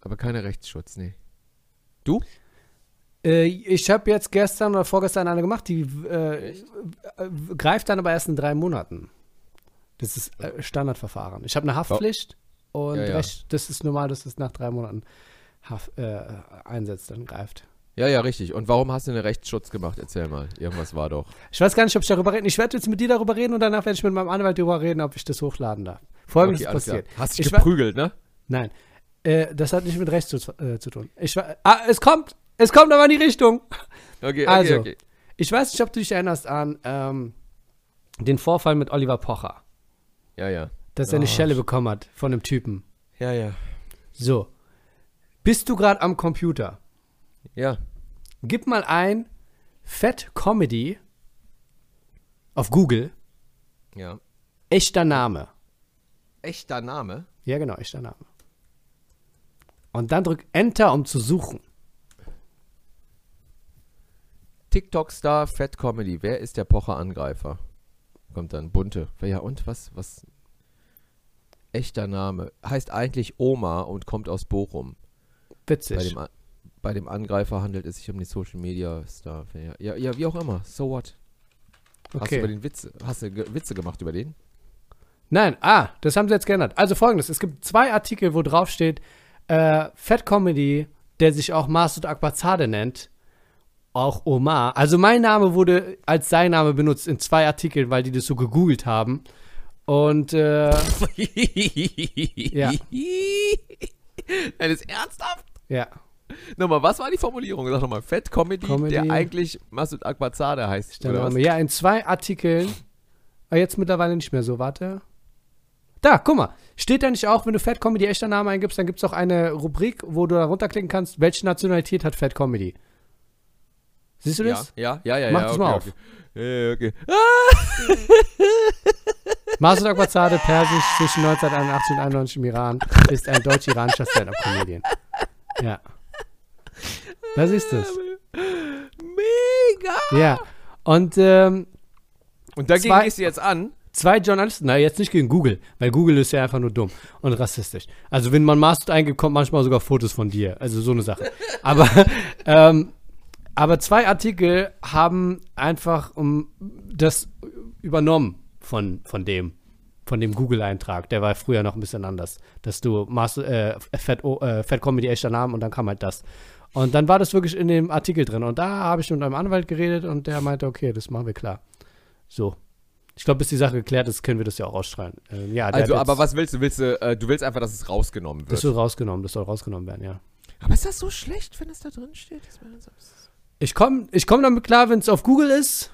aber keine Rechtsschutz, nee.
wann? Äh, ich habe jetzt gestern oder vorgestern eine gemacht, die äh, greift dann aber erst in drei Monaten. Das ist äh, Standardverfahren. Ich habe eine Haftpflicht und
Ja, ja.
Recht, das ist normal, dass es nach drei Monaten Haft, äh, einsetzt, dann greift.
Ja, ja, richtig. Und warum hast du einen Rechtsschutz gemacht? Erzähl mal. Irgendwas war doch.
Ich weiß gar nicht, ob ich darüber reden. Ich werde jetzt mit dir darüber reden und danach werde ich mit meinem Anwalt darüber reden, ob ich das hochladen darf. Folgendes
Okay, alles klar.
passiert.
Hast dich
Ich
geprügelt, ne?
Nein, äh, das hat nicht mit Rechtsschutz äh, zu tun. Ich war, ah, es kommt, es kommt aber in die Richtung.
Okay, okay,
Also.
okay.
Ich weiß nicht, ob du dich erinnerst an ähm, den Vorfall mit Oliver Pocher.
Ja, ja.
dass er eine
Ah.
Schelle bekommen hat von einem Typen.
Ja, ja.
So. Bist du gerade am Computer?
Ja.
Gib mal ein Fat Comedy auf Google.
Ja.
Echter Name.
Echter Name?
Ja, genau, echter Name. Und dann drück Enter, um zu suchen.
TikTok-Star Fat Comedy. Wer ist der Pocher-Angreifer? Kommt dann bunte. Ja, und was? Was? Echter Name. Heißt eigentlich Oma und kommt aus Bochum. Bei
Witzig.
dem, A- bei dem Angreifer handelt es sich um die Social Media Star. Ja, ja, wie auch immer. So what? Hast du
Okay.
über den Witze, hast du Witze gemacht über den?
Nein, ah, das haben sie jetzt geändert. Also folgendes: Es gibt zwei Artikel, wo drauf steht, äh, Fat Comedy, der sich auch Masud Akbazade nennt, auch Omar. Also mein Name wurde als sein Name benutzt in zwei Artikeln, weil die das so gegoogelt haben. Und äh,
ja. Das ist ernsthaft?
ja,
Nochmal, was war die Formulierung? Sag nochmal, Fat Comedy,
Comedy.
der eigentlich Masud Akbazade heißt.
Ja, in zwei Artikeln. Aber jetzt mittlerweile nicht mehr so, warte. Da, guck mal. Steht da nicht auch, wenn du Fat Comedy echter Name eingibst, dann gibt es auch eine Rubrik, wo du da runterklicken kannst, welche Nationalität hat Fat Comedy. Siehst du
Ja,
das?
ja, ja, ja.
Mach
ja,
das
okay,
mal
okay. Ja, okay.
Masud Akbazade, persisch zwischen 1981 und 91 im Iran, ist ein deutsch-iranischer Stand-Up-Comedian. Ja. Da siehst du es.
Mega!
Ja. Und ähm,
Und dagegen
Zwei-
gehst du jetzt an.
zwei Journalisten, na jetzt nicht gegen Google, weil Google ist ja einfach nur dumm und rassistisch. Also wenn man Masud eingibt, kommt manchmal sogar Fotos von dir. Also so eine Sache. Aber, ähm, aber zwei Artikel haben einfach um, das übernommen von, von dem, von dem Google-Eintrag. Der war früher noch ein bisschen anders. Dass du Mas äh, Fat, äh, Fat Comedy echter Name und dann kam halt das. Und dann war das wirklich in dem Artikel drin. Und da habe ich mit einem Anwalt geredet und der meinte, okay, das machen wir klar. So. Ich glaube, bis die Sache geklärt ist, können wir das ja auch ausstrahlen. Ähm, ja,
Also, aber was willst du? Willst du, äh, du willst einfach, dass es rausgenommen
Das
wird.
soll rausgenommen, das soll rausgenommen werden, ja.
Aber ist das so schlecht, wenn es da drin steht? Das
Ich komme ich komm damit klar, wenn es auf Google ist,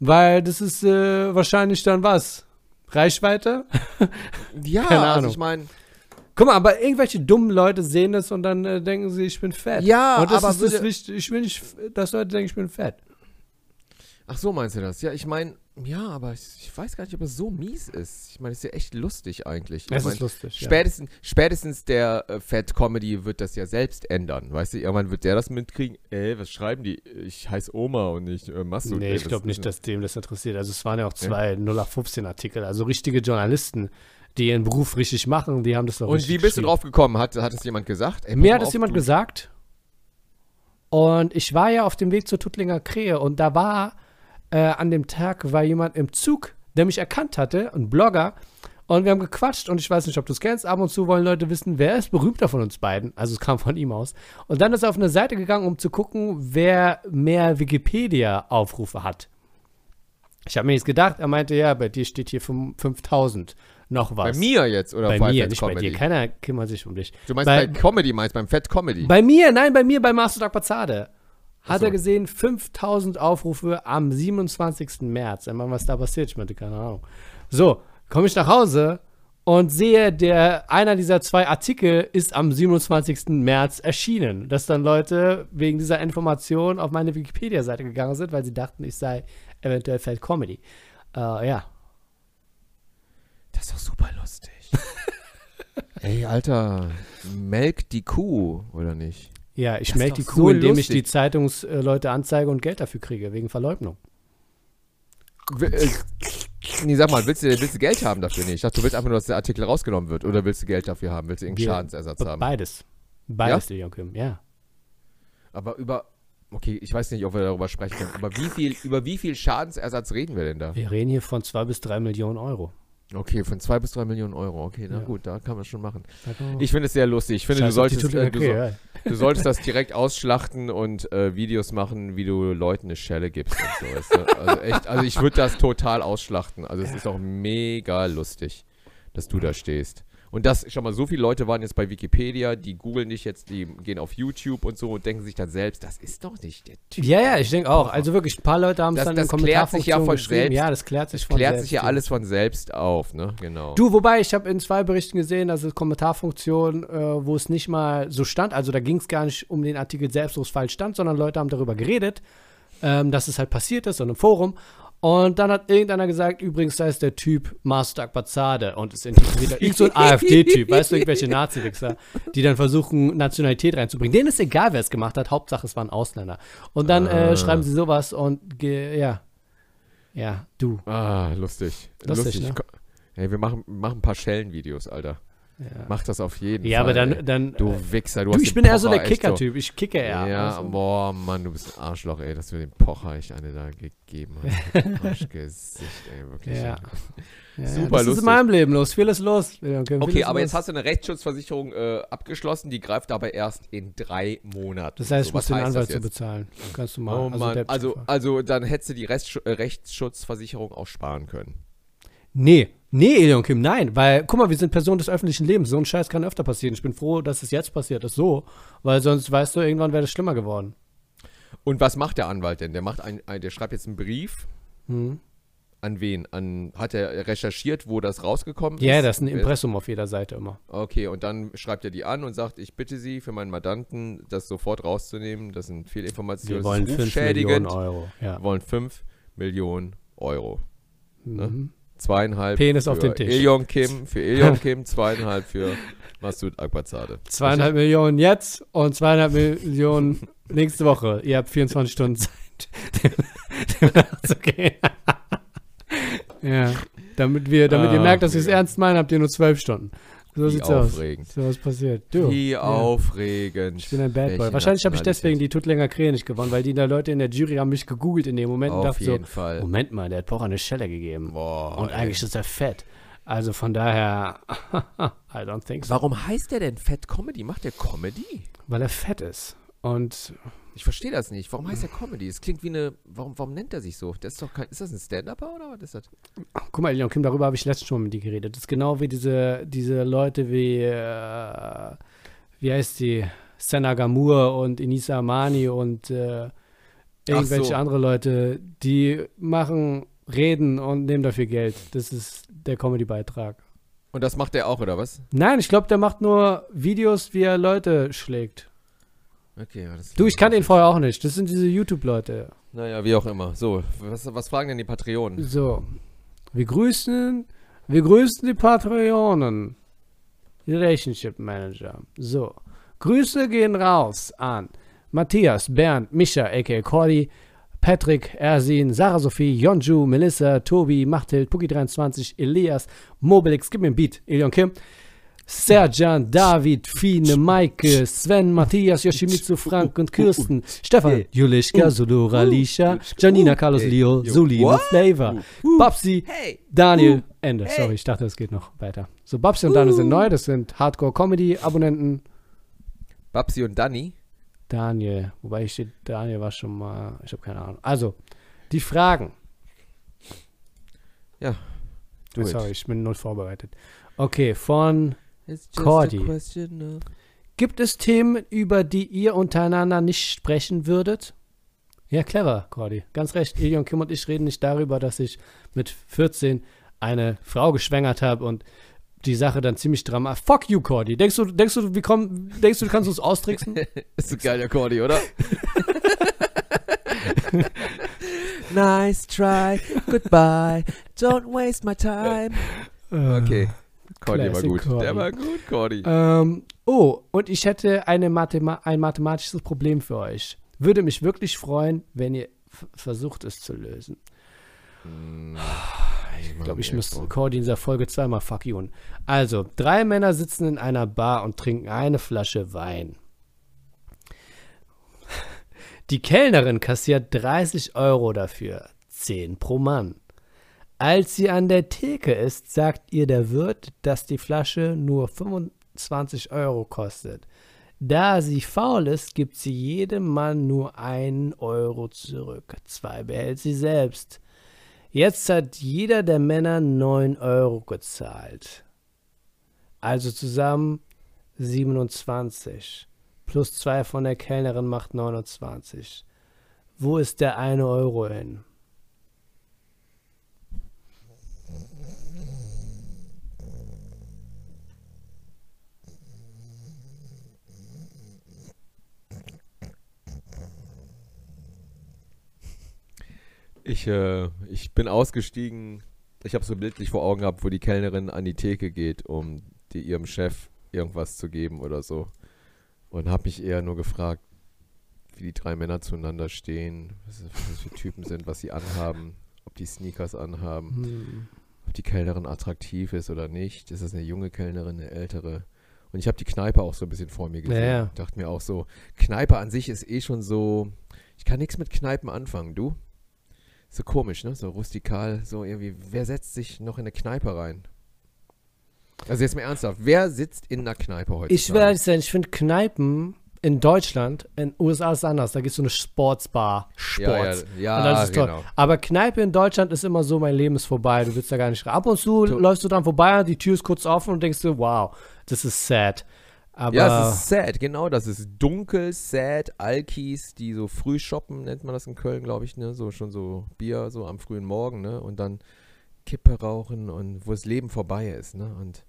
weil das ist äh, wahrscheinlich dann was? Reichweite?
Ja,
Keine
also
Ahnung.
ich meine,
Guck mal, aber irgendwelche dummen Leute sehen das und dann äh, denken sie, ich bin fett.
Ja,
und das
aber
ist das Wichtige. Ich will nicht, dass Leute denken, ich bin fett.
ach so meinst du das? Ja, ich meine, ja, aber ich, ich weiß gar nicht, ob es so mies ist. Ich meine, es ist ja echt lustig eigentlich. Ich mein,
ist lustig. Ja.
Spätestens, spätestens der äh, Fat Comedy wird das ja selbst ändern. Weißt du, irgendwann wird der das mitkriegen. Ey, was schreiben die? Ich heiße Oma und nicht äh, Masud.
Nee,
ey,
ich glaube nicht, dass dem das interessiert. Also es waren ja auch zwei 0815-Artikel, also richtige Journalisten, die ihren Beruf richtig machen, die haben das doch
Und wie bist du drauf gekommen? Hat, hat es jemand gesagt? Ey,
Mir hat es jemand gesagt. Und ich war ja auf dem Weg zur Tuttlinger Krähe und da war äh, an dem Tag war jemand im Zug, der mich erkannt hatte, ein Blogger. Und wir haben gequatscht und ich weiß nicht, ob du es kennst. Ab und zu wollen Leute wissen, wer ist berühmter von uns beiden. Also es kam von ihm aus. Und dann ist er auf eine Seite gegangen, um zu gucken, wer mehr Wikipedia-Aufrufe hat. Ich habe mir jetzt gedacht, er meinte, ja, bei dir steht hier fünf- 5000 noch was.
Bei mir jetzt oder
Bei mir, nicht
Comedy?
bei dir. Keiner kümmert sich um dich.
Du meinst
bei-
bei, Comedy, meinst beim Fat Comedy?
Bei mir, nein, bei mir, bei Master Dark Bazade. Hat
so.
er gesehen, 5000 Aufrufe am 27. März. Meine, was da passiert, ich meinte, keine Ahnung. So, komme ich nach Hause und sehe, der, einer dieser zwei Artikel ist am 27. März erschienen. Dass dann Leute wegen dieser Information auf meine Wikipedia-Seite gegangen sind, weil sie dachten, ich sei eventuell Fat Comedy. Äh, ja.
Das ist doch super lustig. Ey, Alter, melk die Kuh, oder nicht?
Ja, ich melke die Kuh,
so
indem
lustig.
ich die Zeitungsleute anzeige und Geld dafür kriege, wegen Verleugnung.
Äh, Nee, sag mal, willst du, willst du Geld haben dafür? Nee, ich dachte, du willst einfach nur, dass der Artikel rausgenommen wird. Oder willst du Geld dafür haben? Willst du irgendeinen Schadensersatz haben?
Beides. Beides, ja? Joachim, ja.
Aber über. Okay, ich weiß nicht, ob wir darüber sprechen können. Aber wie viel, über wie viel Schadensersatz reden wir denn da?
Wir reden hier von zwei bis drei Millionen Euro.
Okay, von zwei bis drei Millionen Euro. Okay, na
Ja.
gut, da kann man schon machen. Ich finde es sehr lustig. Ich finde,
Scheiß
du solltest, äh, du, so, du solltest das direkt ausschlachten und äh, Videos machen, wie du Leuten eine Schelle gibst und so. Weißt du? Also echt, also ich würde das total ausschlachten. Also es ist auch mega lustig, dass du da stehst. Und das, schon mal, so viele Leute waren jetzt bei Wikipedia, die googeln dich jetzt, die gehen auf YouTube und so und denken sich dann selbst, das ist doch nicht der Typ.
Ja, ja, ich denke auch. Also wirklich, ein paar Leute haben es dann
das
in
klärt sich ja von selbst.
Ja, das klärt sich von
Klärt
selbst.
sich ja alles von selbst auf, ne? Genau.
Du, wobei, ich habe in zwei Berichten gesehen, dass es Kommentarfunktion, äh, wo es nicht mal so stand, also da ging es gar nicht um den Artikel selbst, wo es falsch stand, sondern Leute haben darüber geredet, ähm, dass es halt passiert ist, so in einem Forum. Und dann hat irgendeiner gesagt, übrigens, da ist der Typ Master Akbazade und es ist wieder irgend so ein AfD-Typ, weißt du, irgendwelche Nazi-Wichser, die dann versuchen, Nationalität reinzubringen. Denen ist egal, wer es gemacht hat, Hauptsache es waren Ausländer. Und dann
Ah.
äh, schreiben sie sowas und, ge ja, ja, du.
Ah, lustig.
Lustig, ne?
Ko- Hey, wir machen, machen ein paar Schellen-Videos, Alter.
Ja,
Mach das auf jeden
ja
Fall.
aber dann, dann
Du Wichser, du,
Du,
hast
ich
den
bin eher so der
Pocher
Kicker-Typ. Ich kicke eher.
Ja,
also.
boah, Mann, du bist ein Arschloch, ey, dass du dem Pocher echt eine da gegeben hast. Arschgesicht, ey, wirklich.
Ja. Ja,
Super
das ist
lustig.
in meinem Leben los. Vieles los. Okay,
Okay, aber jetzt hast du eine Rechtsschutzversicherung äh, abgeschlossen, die greift aber erst in drei Monaten.
Das heißt, ich
So,
muss
was
den Anwalt zu bezahlen. Kannst du mal.
Oh Mann,
der-
also, also dann hättest du die äh, Rechtsschutzversicherung auch sparen können.
Nee, nee, Elion Kim, nein. Weil, guck mal, wir sind Personen des öffentlichen Lebens. So ein Scheiß kann öfter passieren. Ich bin froh, dass es jetzt passiert ist. So. Weil sonst, weißt du, irgendwann wäre das schlimmer geworden.
Und was macht der Anwalt denn? Der macht ein, ein der schreibt jetzt einen Brief
Hm.
an wen? An hat er recherchiert, wo das rausgekommen
Ja,
ist?
das ist ein Impressum auf jeder Seite immer.
Okay, und dann schreibt er die an und sagt, ich bitte Sie für meinen Mandanten, das sofort rauszunehmen. Das sind Fehlinformationen.
Wir wollen
das ist
5 Millionen. Euro. Ja.
Wir wollen 5 Millionen Euro. ne?
Mhm.
Zweieinhalb
Penis
für
auf den Tisch.
Ilyon Kim, für Ilyon Kim, zweieinhalb für Masud Akbazade.
Zweieinhalb Millionen jetzt und zweieinhalb Millionen nächste Woche. Ihr habt 24 Stunden Zeit, dem nachzugehen. ja, damit, wir, damit ihr
Ah,
merkt, dass wir es ernst meinen, habt ihr nur zwölf Stunden. So
Wie
sieht's aus.
aufregend.
So was passiert. Du.
Wie
ja.
aufregend.
Ich bin ein Bad Boy.
Welche
Wahrscheinlich habe ich deswegen die Tutlänger Krähe nicht gewonnen, weil die da Leute in der Jury haben mich gegoogelt in dem Moment und
Auf
dachten so,
jeden Fall.
Moment mal, der hat Pocher eine Schelle gegeben.
Boah,
und
ey.
eigentlich ist er fett. Also von daher, I don't think so.
Warum heißt der denn Fett Comedy? Macht der Comedy?
Weil er fett ist. Und
Ich verstehe das nicht. Warum heißt der Comedy? Es klingt wie eine. Warum, warum nennt er sich so? Das ist doch kein. Ist das ein Stand-Upper oder was ist das?
Guck mal, Leon Kim, darüber habe ich letztens schon mal mit dir geredet. Das ist genau wie diese, diese Leute wie, äh, wie heißt die? Senna Gamur und Inisa Amani und äh, irgendwelche
so.
andere Leute, die machen Reden und nehmen dafür Geld. Das ist der Comedy-Beitrag.
Und das macht der auch, oder was?
Nein, ich glaube, der macht nur Videos, wie er Leute schlägt.
Okay, alles
Du, ich kannte ihn vorher auch nicht. Das sind diese YouTube-Leute.
Naja, wie auch immer. So, was, was fragen denn die Patreonen?
So. Wir grüßen, wir grüßen die Patreonen. Relationship Manager. So. Grüße gehen raus an Matthias, Bernd, Micha, a.k.a. Cordy, Patrick, Ersin, Sarah Sophie, Jonju, Melissa, Tobi, Machthild, Puki23, Elias, Mobilix, gib mir ein Beat, Elion Kim, Serjan, David, Fine, Maike, Sven, Matthias, Yoshimitsu, Frank und Kirsten, Stefan, Julischka, Sudora, Lisha, Janina, Carlos, Leo,
yo.
Suli,
What?
Flavor, Babsi! Daniel, Ende. Sorry, ich dachte, es geht noch weiter. So, Babsi und Daniel sind neu, das sind Hardcore-Comedy-Abonnenten.
Babsi und Danny?
Daniel, wobei ich steht, Daniel war schon mal, ich habe keine Ahnung. Also, die Fragen.
It.
Sorry, ich bin null vorbereitet. Okay, von Cordy.
a question of-
Gibt es Themen, über die ihr untereinander nicht sprechen würdet? Ja, clever, Cordy. Ganz recht. Ilion Kim und ich reden nicht darüber, dass ich mit 14 eine Frau geschwängert habe und die Sache dann ziemlich dramatisch. Fuck you, Cordy. Denkst du, denkst du, wie komm, denkst du, du kannst uns austricksen?
Ist so geil, der Cordy, oder? nice try, goodbye, don't waste my time. Okay, Cordy war gut.
Cordy.
Der war gut, Cordy.
Ähm, oh, und ich hätte eine Mathema ein mathematisches Problem für euch. Würde mich wirklich freuen, wenn ihr versucht, es zu lösen. Ich glaube, ich müsste Cordy in dieser Folge zweimal fuck you. Also, drei Männer sitzen in einer Bar und trinken eine Flasche Wein. Die Kellnerin kassiert 30 Euro dafür, 10 pro Mann. Als sie an der Theke ist, sagt ihr der Wirt, dass die Flasche nur 25 Euro kostet. Da sie faul ist, gibt sie jedem Mann nur einen Euro zurück. Zwei behält sie selbst. Jetzt hat jeder der Männer 9 Euro gezahlt. Also zusammen 27. Plus 2 von der Kellnerin macht 29. Wo ist der eine Euro hin?
Ich, äh, ich bin ausgestiegen. Ich habe so bildlich vor Augen gehabt, wo die Kellnerin an die Theke geht, um die, ihrem Chef irgendwas zu geben oder so. Und habe mich eher nur gefragt, wie die drei Männer zueinander stehen, was das für Typen sind, was sie anhaben, ob die Sneakers anhaben,
Hm.
ob die Kellnerin attraktiv ist oder nicht. Ist das eine junge Kellnerin, eine ältere? Und ich habe die Kneipe auch so ein bisschen vor mir gesehen.
Ja, ja.
Dachte mir auch so, Kneipe an sich ist eh schon so, ich kann nichts mit Kneipen anfangen, du? So komisch, ne? So rustikal, so irgendwie, wer setzt sich noch in eine Kneipe rein? Also jetzt mal ernsthaft, wer sitzt in einer Kneipe heute?
Ich will ehrlich sein, ich finde Kneipen in Deutschland, in USA ist es anders. Da gibt es so eine Sportsbar. Sports.
Ja, ja, ja
ist
genau.
Aber Kneipe in Deutschland ist immer so, mein Leben ist vorbei. Du willst da gar nicht rein. Ab und zu
Du-
läufst du dran vorbei, die Tür ist kurz offen und denkst du, wow, das ist sad. Aber
Ja, es ist sad, genau. Das ist dunkel, sad, Alkis, die so früh shoppen, nennt man das in Köln, glaube ich, ne? So schon so Bier, so am frühen Morgen, ne? Und dann Kippe rauchen und wo das Leben vorbei ist, ne? Und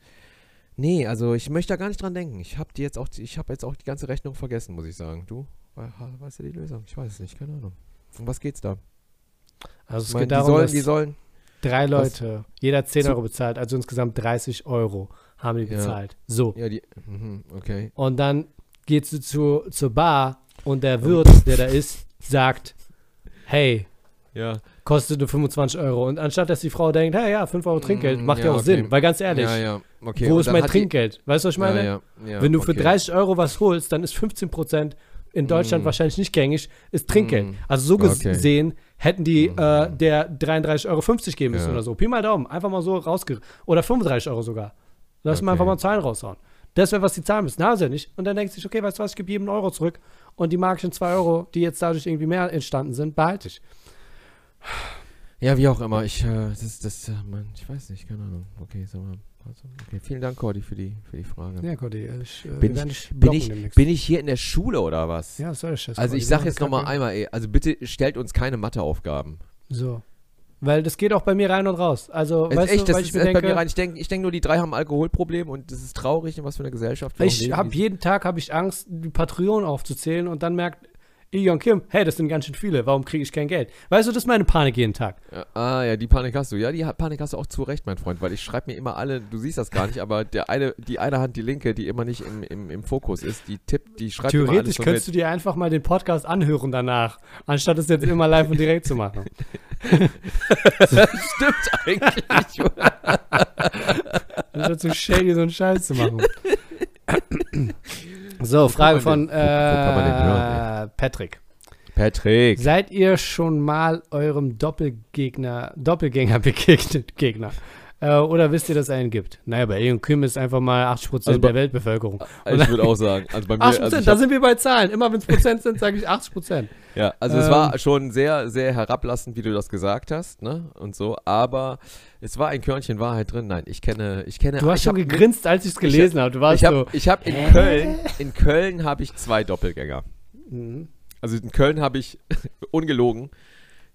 nee, also ich möchte da gar nicht dran denken. Ich habe die jetzt auch, ich habe jetzt auch die ganze Rechnung vergessen, muss ich sagen. Du, we- weißt du die Lösung? Ich weiß es nicht, keine Ahnung. Um was geht's da?
also es
Ich meine,
geht
die
darum,
sollen,
dass
die sollen.
drei Leute, jeder 10
Zu-
Euro bezahlt, also insgesamt 30 Euro haben die
Ja.
bezahlt. So.
Ja, die. Mhm, okay.
Und dann gehst du zu, zur Bar und der Wirt, der da ist, sagt, hey,
Ja.
kostet nur 25 Euro. Und anstatt dass die Frau denkt, hey, ja, 5 Euro Trinkgeld,
Mm,
macht ja,
ja,
auch
okay.
Sinn. Weil ganz ehrlich,
Ja, ja. Okay.
wo ist mein Trinkgeld? Weißt du, was ich meine?
Ja, ja, ja,
Wenn du für
okay.
30 Euro was holst, dann ist 15% in Deutschland
Mm.
wahrscheinlich nicht gängig, ist Trinkgeld.
Mm.
Also so gesehen hätten die
Mm.
äh, der 33,50 Euro geben müssen
Ja.
oder so. Pi mal Daumen, einfach mal so rausge... Oder 35 Euro sogar. Lass mal
Okay.
einfach mal Zahlen raushauen. Das wäre, was die zahlen müssen. Na, sie nicht. Und dann denkst du sich, okay, weißt du was, ich gebe jedem einen Euro zurück und die magischen 2 Euro, die jetzt dadurch irgendwie mehr entstanden sind, behalte ich.
Ja, wie auch immer. Ich, äh, das, das, äh, Mann, ich weiß nicht, keine Ahnung. Okay, sag mal. Okay, vielen Dank, Cordy, für die, für die Frage.
Ja, Cody, ich, äh,
Bin ich- bin, ich, bin ich hier in der Schule oder was?
ja, soll ich das?
also
Cody?
ich
Wir
sag
machen
jetzt
das
nochmal einmal, ey, also bitte stellt uns keine Matheaufgaben.
So. Weil das geht auch bei mir rein und raus. Also, weißt
echt,
du,
das ist
ich mir
echt bei
denke,
mir rein. Ich denke ich denk nur, die drei haben ein Alkoholproblem und das ist traurig, in was für eine Gesellschaft wir
Ich habe jeden Tag habe ich Angst, die Patreon aufzuzählen und dann merkt Ion Kim, hey, das sind ganz schön viele, warum kriege ich kein Geld? Weißt du, das ist meine Panik jeden Tag.
Ja, ah, ja, die Panik hast du. Ja, die Panik hast du auch zu Recht, mein Freund, weil ich schreibe mir immer alle, du siehst das gar nicht, aber der eine, die eine Hand, die linke, die immer nicht im, im, im Fokus ist, die tippt, die schreibt immer alles
Theoretisch
so
könntest du dir einfach mal den Podcast anhören danach, anstatt es jetzt immer live und direkt zu machen.
mit. Stimmt eigentlich.
Anstatt so shady so einen Scheiß zu machen. so, Frage von
den- wo- kann man den
äh, Patrick.
Patrick.
Seid ihr schon mal eurem Doppelgegner, Doppelgänger begegnet? Gegner? Äh, oder wisst ihr, dass es einen gibt? Naja, bei Ion Kim ist einfach mal 80%
Also bei-
der Weltbevölkerung.
Ich würde auch sagen, also bei mir,
80%,
also
da
hab,
sind wir bei Zahlen. Immer wenn es Prozent sind, sage ich 80%.
ja, also es
Ähm.
war schon sehr, sehr herablassend, wie du das gesagt hast, ne, und so, aber es war ein Körnchen Wahrheit drin. Nein, ich kenne, ich kenne.
Du hast schon
hab
gegrinst, als ich es gelesen habe. Du warst
Ich
so.
habe ich hab in Köln, in Köln habe ich zwei Doppelgänger.
Mhm.
Also in Köln habe ich, ungelogen,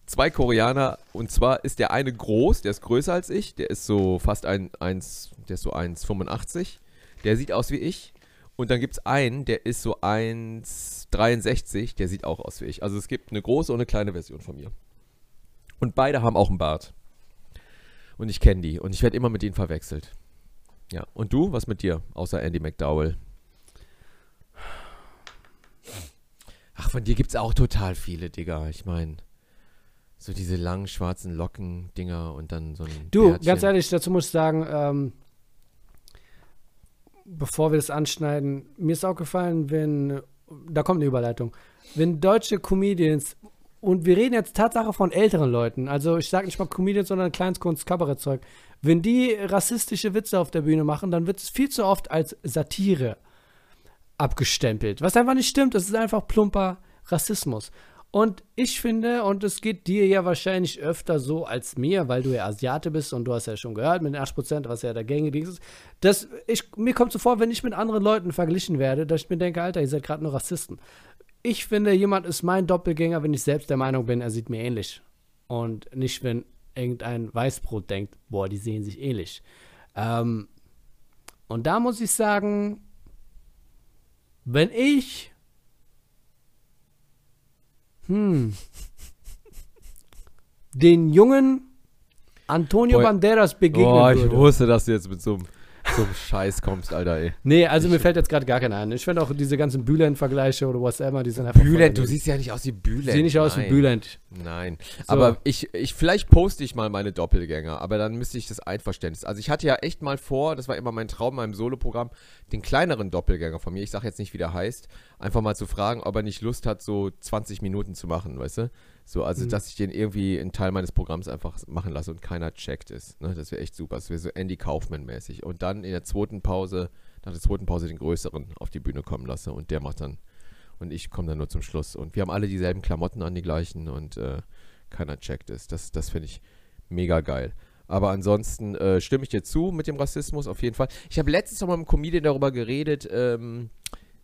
zwei Koreaner. Und zwar ist der eine groß, der ist größer als ich. Der ist so fast ein, eins, der ist so 1,85. Der sieht aus wie ich. Und dann gibt es einen, der ist so 1,63. Der sieht auch aus wie ich. Also es gibt eine große und eine kleine Version von mir. Und beide haben auch einen Bart. Und ich kenne die. Und ich werde immer mit denen verwechselt. Ja. Und du? Was mit dir? Außer Andy McDowell. Ach, von dir gibt es auch total viele, Digga. Ich meine, so diese langen schwarzen Locken-Dinger und dann so ein.
Du,
Bärtchen.
ganz ehrlich, dazu muss ich sagen, ähm, bevor wir das anschneiden, mir ist aufgefallen, wenn, da kommt eine Überleitung, wenn deutsche Comedians, und wir reden jetzt Tatsache von älteren Leuten, also ich sage nicht mal Comedians, sondern Kleinstkunst, Kabarettzeug, wenn die rassistische Witze auf der Bühne machen, dann wird es viel zu oft als Satire abgestempelt, was einfach nicht stimmt, das ist einfach plumper Rassismus. Und ich finde, und es geht dir ja wahrscheinlich öfter so als mir, weil du ja Asiate bist und du hast ja schon gehört mit den 8%, was ja der gängige ist, dass ich, mir kommt so vor, wenn ich mit anderen Leuten verglichen werde, dass ich mir denke, Alter, ihr seid gerade nur Rassisten. Ich finde, jemand ist mein Doppelgänger, wenn ich selbst der Meinung bin, er sieht mir ähnlich. Und nicht, wenn irgendein Weißbrot denkt, boah, die sehen sich ähnlich. Ähm, und da muss ich sagen, wenn ich hm. Den jungen Antonio
Boah.
Banderas begegnen
Boah, ich
würde.
wusste, dass du jetzt mit so einem, einem Scheiß kommst, Alter, ey.
Nee, also mir fällt jetzt gerade gar keiner ein. Ich finde auch diese ganzen Bülent-Vergleiche oder was immer, die sind einfach.
Bülent, du siehst ja nicht aus wie Bülent.
Sieh nicht aus wie
Nein.
Bülent.
Nein.
So.
Aber ich, ich, vielleicht poste ich mal meine Doppelgänger, aber dann müsste ich das Einverständnis. Also ich hatte ja echt mal vor, das war immer mein Traum in meinem Soloprogramm, den kleineren Doppelgänger von mir, ich sage jetzt nicht, wie der heißt, einfach mal zu fragen, ob er nicht Lust hat, so 20 Minuten zu machen, weißt du? So, also
Mhm.
dass ich den irgendwie einen Teil meines Programms einfach machen lasse und keiner checkt ist. Ne? Das wäre echt super. Das wäre so Andy Kaufman-mäßig. Und dann in der zweiten Pause, nach der zweiten Pause den größeren auf die Bühne kommen lasse und der macht dann und ich komme dann nur zum Schluss. Und wir haben alle dieselben Klamotten an, die gleichen und äh, keiner checkt es. Das, das finde ich mega geil. Aber ansonsten äh, stimme ich dir zu mit dem Rassismus auf jeden Fall. Ich habe letztens noch mal mit einem Comedian darüber geredet, ähm,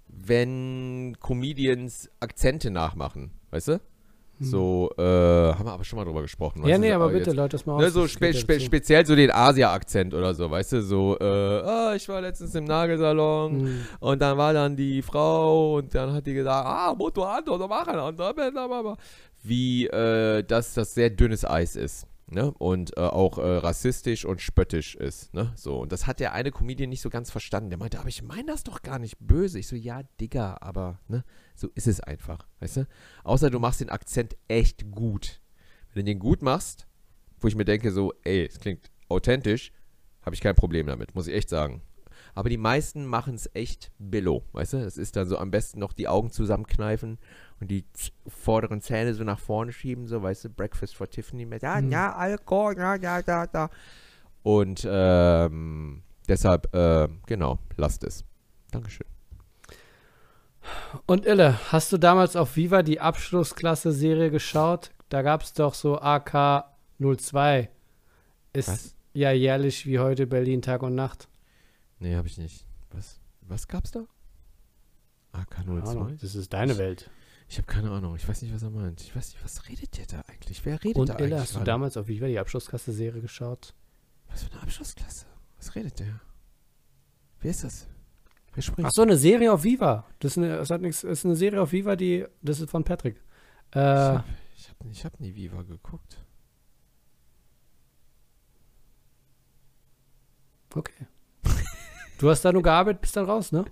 wenn Comedians Akzente nachmachen, weißt du? So, äh, haben wir aber schon mal drüber gesprochen.
Hm. Ja,
du,
nee,
so,
aber
äh,
bitte,
jetzt-
Leute, das mal
Ne, so spe spe speziell so den Asia-Akzent oder so, weißt du, so, äh, ah, ich war letztens im Nagelsalon
Hm.
und dann war dann die Frau und dann hat die gesagt, ah, Motto Ando, so machen und blablabla. wie äh, dass das sehr dünnes Eis ist. Ne? Und äh, auch äh, rassistisch und spöttisch ist. Ne? So, und das hat der eine Comedian nicht so ganz verstanden. Der meinte, aber ich meine das doch gar nicht böse. Ich so, ja, Digga, aber ne, so ist es einfach. Weißt du? Außer du machst den Akzent echt gut. Wenn du den gut machst, wo ich mir denke, so, ey, es klingt authentisch, habe ich kein Problem damit, muss ich echt sagen. Aber die meisten machen es echt billo, weißt du? Es ist dann so am besten noch die Augen zusammenkneifen und die vorderen Zähne so nach vorne schieben, so, weißt du, Breakfast for Tiffany mit, ja,
Mhm.
ja, Alkohol, ja, ja, ja, ja. Und ähm, deshalb, äh, genau, lasst es. Dankeschön.
Und Ille, hast du damals auf Viva die Abschlussklasse-Serie geschaut? Da gab es doch so AK02. Ist
Was?
ja jährlich wie heute Berlin Tag und Nacht.
Nee, habe ich nicht. Was, was gab's da?
Ahnung,
AK02?
Das ist deine Welt.
Ich habe keine Ahnung. Ich weiß nicht, was er meint. Ich weiß nicht, was redet der da eigentlich? Wer redet
Und
da
Ille,
eigentlich?
hast du
gerade?
damals auf Viva die Abschlussklasse-Serie geschaut?
Was für eine Abschlussklasse? Was redet der? Wer ist das? Wer spricht?
Ach so, eine Serie auf Viva. Das ist eine, das hat nichts, ist eine Serie auf Viva, die, das ist von Patrick.
Ich
Äh,
habe ich hab, ich hab nie Viva geguckt.
okay. Du hast da nur gearbeitet, bist dann raus, ne?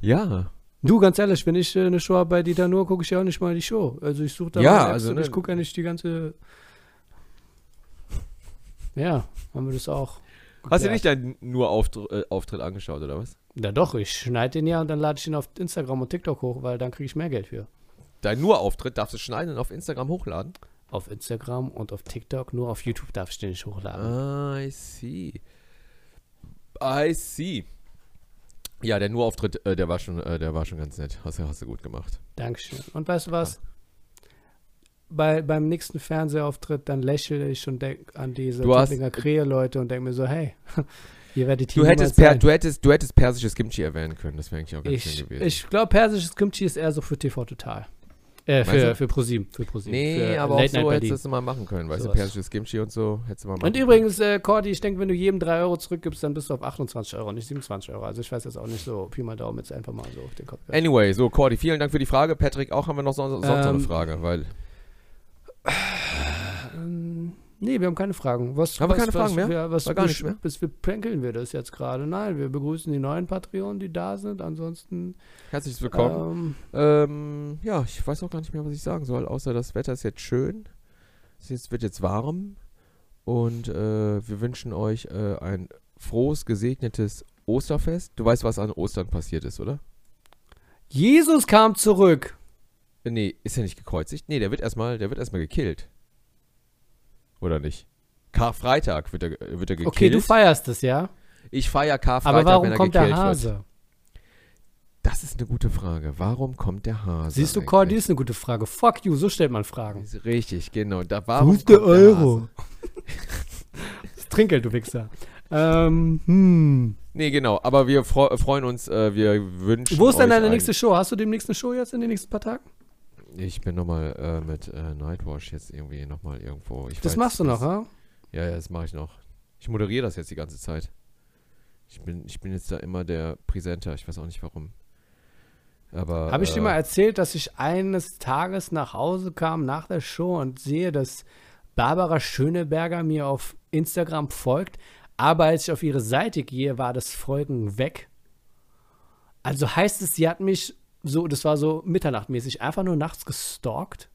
Ja.
Du, ganz ehrlich, wenn ich äh, eine Show habe bei Dieter Nur, gucke ich ja auch nicht mal die Show. Also ich suche da
Ja, also,
und
ne-
ich gucke ja nicht die ganze. Ja, haben wir das auch.
Hast du nicht deinen nur Auftr äh, Auftritt angeschaut, oder was?
Ja doch, ich schneide den ja und dann lade ich ihn auf Instagram und TikTok hoch, weil dann kriege ich mehr Geld für.
Dein nur Auftritt darfst du schneiden und auf Instagram hochladen?
Auf Instagram und auf TikTok, nur auf YouTube darf ich den nicht hochladen.
Ah, I see. I see. Ja, der Nur-Auftritt, äh, der war schon, äh, der war schon ganz nett. Hast, du- hast du gut gemacht.
Dankeschön. Und weißt du was? Bei, beim nächsten Fernsehauftritt, dann lächle ich und denke an diese Tübinger Krähe-Leute und denke mir so, hey, ihr werdet hier
Du hättest, per, du, hättest, du hättest persisches Kimchi erwähnen können. Das wäre eigentlich auch ganz
Ich,
schön gewesen.
ich glaube, persisches Kimchi ist eher so für TV Total. Äh, für, für ProSieben. Für ProSieben.
nee,
für
aber auch
Late
so
Night
hättest du es mal machen können. Weißt
Sowas.
du, persisches Kimchi und so hättest du mal machen
Und übrigens, äh, Cordy, ich denke, wenn du jedem 3 Euro zurückgibst, dann bist du auf 28 Euro, nicht 27 Euro. Also ich weiß jetzt auch nicht so, Pi mal Daumen jetzt einfach mal so auf den Kopf.
Anyway, so, Cordy, vielen Dank für die Frage. Patrick, auch haben wir noch so, sonst noch eine
Ähm,
Frage, weil.
Ähm, nee, wir haben keine Fragen. Was,
Haben wir
was,
keine Fragen
was,
mehr?
Wir, was
War gar nichts mehr?
Bis wir prankeln wir das jetzt gerade. Nein, wir begrüßen die neuen Patreonen, die da sind. Ansonsten,
Herzlich willkommen.
ähm,
Ähm, ja, ich weiß auch gar nicht mehr, was ich sagen soll, außer das Wetter ist jetzt schön. Es wird jetzt warm. Und äh, wir wünschen euch äh, ein frohes, gesegnetes Osterfest. Du weißt, was an Ostern passiert ist, oder?
Jesus kam zurück.
Äh, nee, ist er nicht gekreuzigt? Nee, der wird erstmal, der wird erstmal gekillt. Oder nicht? Karfreitag wird er, wird er gekillt.
Okay, du feierst es, ja?
ich feiere Karfreitag,
Aber warum
wenn er
kommt der
gekillt wird.
Hase?
Das ist eine gute Frage. Warum kommt der Hase?
Siehst du? Cordy, ist eine gute Frage. Fuck you, so stellt man Fragen.
Ist Richtig, genau. Da,
Wo
warum
ist der Euro?
Hase?
das Trinkgeld, du Wichser. Ähm, hm.
Nee, genau. Aber wir freuen uns, äh, wir wünschen
Wo ist denn deine
ein-
nächste Show? Hast du demnächst eine Show jetzt in den nächsten paar Tagen?
Ich bin nochmal äh, mit äh, Nightwash jetzt irgendwie nochmal irgendwo. Ich
Das
weiß,
machst du noch, ha?
Ja, ja, das mache ich noch. Ich moderiere das jetzt die ganze Zeit. Ich bin, ich bin jetzt da immer der Präsenter. Ich weiß auch nicht warum. Aber.
Habe ich dir
äh,
mal erzählt, dass ich eines Tages nach Hause kam nach der Show und sehe, dass Barbara Schöneberger mir auf Instagram folgt, aber als ich auf ihre Seite gehe, war das Folgen weg. Also heißt es, sie hat mich so, das war so mitternachtmäßig, einfach nur nachts gestalkt.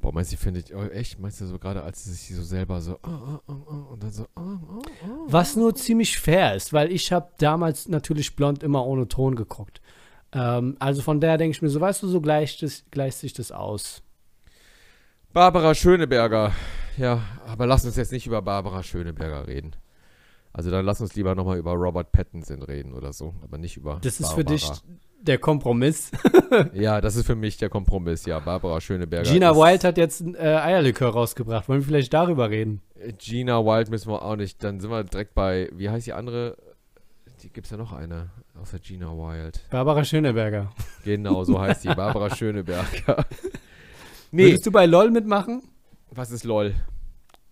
Boah, meinst du, die findet. Oh, echt? Meinst du so gerade, als sie sich so selber so. Oh, oh, oh, oh, und dann so. Oh, oh, oh.
Was nur ziemlich fair ist, weil ich habe damals natürlich blond immer ohne Ton geguckt. Ähm, also von daher denke ich mir so, weißt du, so gleicht, das, gleicht sich das aus.
Barbara Schöneberger. Ja, aber lass uns jetzt nicht über Barbara Schöneberger reden. Also dann lass uns lieber nochmal über Robert Pattinson reden oder so, aber nicht über
Das ist
Barbara.
für dich der Kompromiss.
Ja, das ist für mich der Kompromiss, ja. Barbara Schöneberger.
Gina Wild hat jetzt ein äh, Eierlikör rausgebracht. Wollen wir vielleicht darüber reden?
Äh, Gina Wild müssen wir auch nicht. Dann sind wir direkt bei, wie heißt die andere? Die gibt's ja noch eine, außer Gina Wild.
Barbara Schöneberger.
Genau, so heißt die. Barbara Schöneberger. Nee,
Würdest du bei LOL mitmachen?
was ist LOL?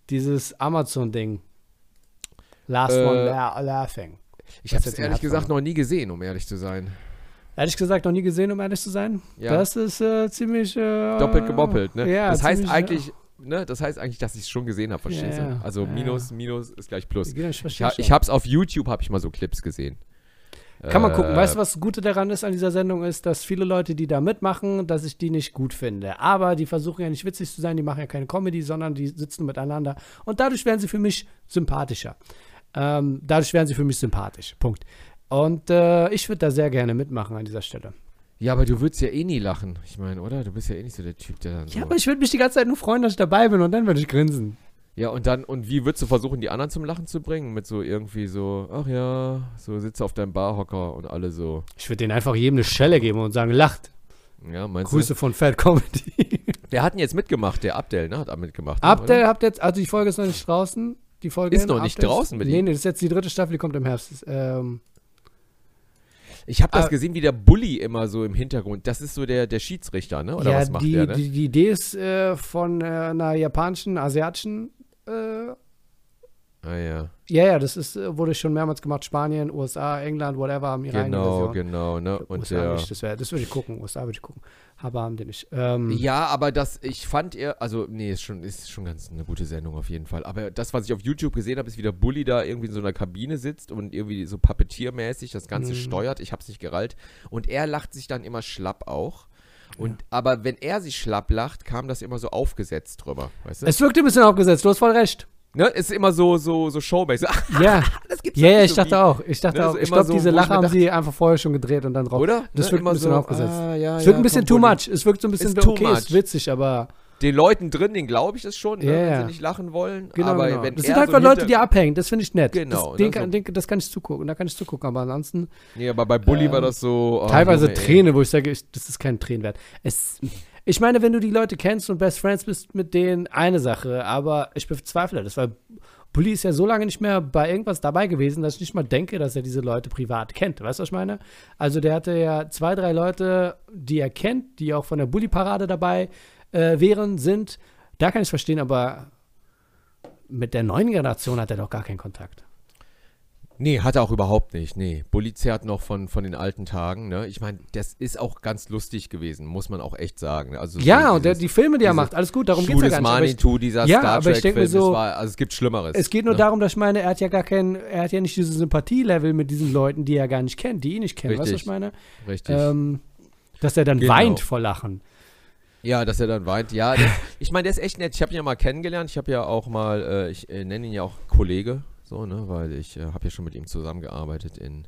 Dieses Amazon-Ding. Last
Äh,
one la laughing.
Ich habe es ehrlich gesagt noch nie gesehen, um ehrlich zu sein.
Ehrlich gesagt, noch nie gesehen, um ehrlich zu sein.
Ja.
Das ist äh, ziemlich. Äh,
Doppelt gemoppelt, ne?
Ja,
das heißt
ziemlich,
eigentlich, ne, das heißt eigentlich, dass ich es schon gesehen habe, verstehst
Ja,
du? Also
Ja,
Minus, Minus ist gleich Plus.
Ich
Ich, ha ich hab's auf YouTube, habe ich mal so Clips gesehen.
Kann man gucken.
Äh,
Weißt du, was das Gute daran ist an dieser Sendung ist, dass viele Leute, die da mitmachen, dass ich die nicht gut finde. Aber die versuchen ja nicht witzig zu sein, die machen ja keine Comedy, sondern die sitzen miteinander. Und dadurch werden sie für mich sympathischer. Ähm, dadurch werden sie für mich sympathisch. Punkt. Und äh, ich würde da sehr gerne mitmachen an dieser Stelle.
Ja, aber du würdest ja eh nie lachen. Ich meine, oder? Du bist ja eh nicht so der Typ, der dann so.
Ja, aber ich würde mich die ganze Zeit nur freuen, dass ich dabei bin und dann würde ich grinsen.
Ja, und dann, und wie würdest du versuchen, die anderen zum Lachen zu bringen? Mit so irgendwie so, ach ja, so sitze auf deinem Barhocker und alle so,
Ich würde denen einfach jedem eine Schelle geben und sagen, lacht.
ja, meinst
Grüße von Fat Comedy.
du? Der hat ihn jetzt mitgemacht, der Abdel, ne? Hat auch mitgemacht. ne,
Habt
oder?
ihr, habt jetzt, also die Folge ist noch nicht draußen. Die Folge
Ist noch nicht draußen mit
Nee,
ihm?
nee, das ist jetzt die dritte Staffel, die kommt im Herbst. Ähm,
Ich habe das
Ah.
gesehen, wie der Bully immer so im Hintergrund. Das ist so der, der Schiedsrichter, ne? Oder
ja,
was macht
die,
der, ne?
die, die Idee ist äh, von äh, einer japanischen, asiatischen. Äh,
ah ja.
ja, ja, das ist, äh, wurde schon mehrmals gemacht. Spanien, USA, England, whatever, haben ihre eigene
Genau,
Version.
genau, ne? Und
USA
der.
nicht, das, wär- das würde ich gucken. USA würde ich gucken. Aber haben die nicht. Ähm,
Ja, aber das, ich fand er, also nee, ist schon, ist schon ganz eine gute Sendung auf jeden Fall. Aber das, was ich auf YouTube gesehen habe, ist, wie der Bully da irgendwie in so einer Kabine sitzt und irgendwie so Puppetiermäßig das Ganze
Mhm.
steuert. Ich hab's nicht gerallt. Und er lacht sich dann immer schlapp auch. Und, aber wenn er sich schlapp lacht, kam das immer so aufgesetzt drüber, weißt du?
Es wirkt ein bisschen aufgesetzt, du hast voll recht.
Ne? Ist immer so, so, so showmäßig.
Ja,
das gibt's
ja, ja,
nicht
ich
so
dachte
wie-
auch. Ich dachte
Ne,
auch. ich glaube,
so,
diese Lache haben
dachte-
sie einfach vorher schon gedreht und dann drauf.
Oder?
Das
Ne, immer
ein bisschen
so,
aufgesetzt.
Ah, ja,
Es
ja,
wirkt ein bisschen
komm,
too much. Es wirkt so ein bisschen
Ist too
okay, ist
much.
witzig, aber
Den Leuten drin, den glaube ich das schon, ne,
Ja,
wenn
ja.
sie nicht lachen wollen.
genau,
aber
genau.
wenn
Das sind halt
so
Leute, die abhängen. Das finde ich nett.
Genau,
Das, den,
ne,
kann,
so-
den, das kann ich zugucken. Da kann ich zugucken. Aber ansonsten
Nee, aber bei Bully
Ähm,
war das so. oh,
teilweise
Junge, ey.
Träne, wo ich sage, ich, das ist kein Tränenwert. Es, ich meine, wenn du die Leute kennst und Best Friends bist mit denen, eine Sache. Aber ich bezweifle das, weil Bully ist ja so lange nicht mehr bei irgendwas dabei gewesen, dass ich nicht mal denke, dass er diese Leute privat kennt. Weißt du, was ich meine? Also der hatte ja zwei, drei Leute, die er kennt, die auch von der Bully-Parade dabei äh, wären, sind. Da kann ich verstehen, aber mit der neuen Generation hat er doch gar keinen Kontakt.
Nee, hat er auch überhaupt nicht. Nee, Bully zehrt noch von, von den alten Tagen. Ne? Ich meine, das ist auch ganz lustig gewesen, muss man auch echt sagen. Also
Ja,
so
und der,
dieses
die Filme, die er macht, alles gut, darum geht es ja gar nicht. Aber ich,
Manitou, dieser
Ja,
Star
aber ich denk mir
Trek-Film,
so,
das war, also es gibt Schlimmeres.
es geht nur
ne?
darum, dass ich meine, er hat ja gar kein, er hat ja nicht dieses Sympathielevel mit diesen Leuten, die er gar nicht kennt, die ihn nicht kennen. Weißt du, was ich meine?
Richtig.
Ähm, dass er dann
Genau.
weint vor Lachen.
Ja, dass er dann weint. Ja, der, ich meine, der ist echt nett. Ich habe ihn ja mal kennengelernt. Ich habe ja auch mal, äh, ich äh, nenne ihn ja auch Kollege, so, ne, weil ich äh, habe ja schon mit ihm zusammengearbeitet in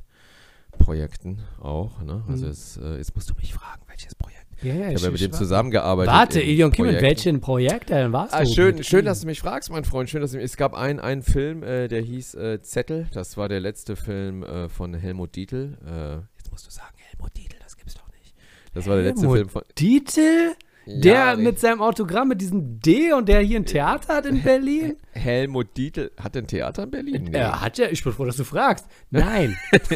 Projekten auch, ne? Also
Mhm.
es, äh, jetzt musst du mich fragen, welches Projekt.
Ja, ja,
Ich habe ja mit dem
wa-
zusammengearbeitet.
Warte, Ilion Kim, in welchen Projekt denn warst
Ah,
du?
schön, schön,
ihm?
dass du mich fragst, mein Freund. Schön, dass du mich. Es gab einen, einen Film, äh, der hieß äh, Zettel. Das war der letzte Film äh, von Helmut Dietl. Äh, jetzt musst du sagen, Helmut Dietl, das gibt's doch nicht. Das war der letzte
Helmut
Film von.
Dietl? Der
Ja,
mit seinem Autogramm mit diesem D und der hier ein Theater hat in Berlin?
Helmut Dietl hat ein Theater in Berlin? Nee.
Er hat ja, ich bin froh, dass du fragst. Nein.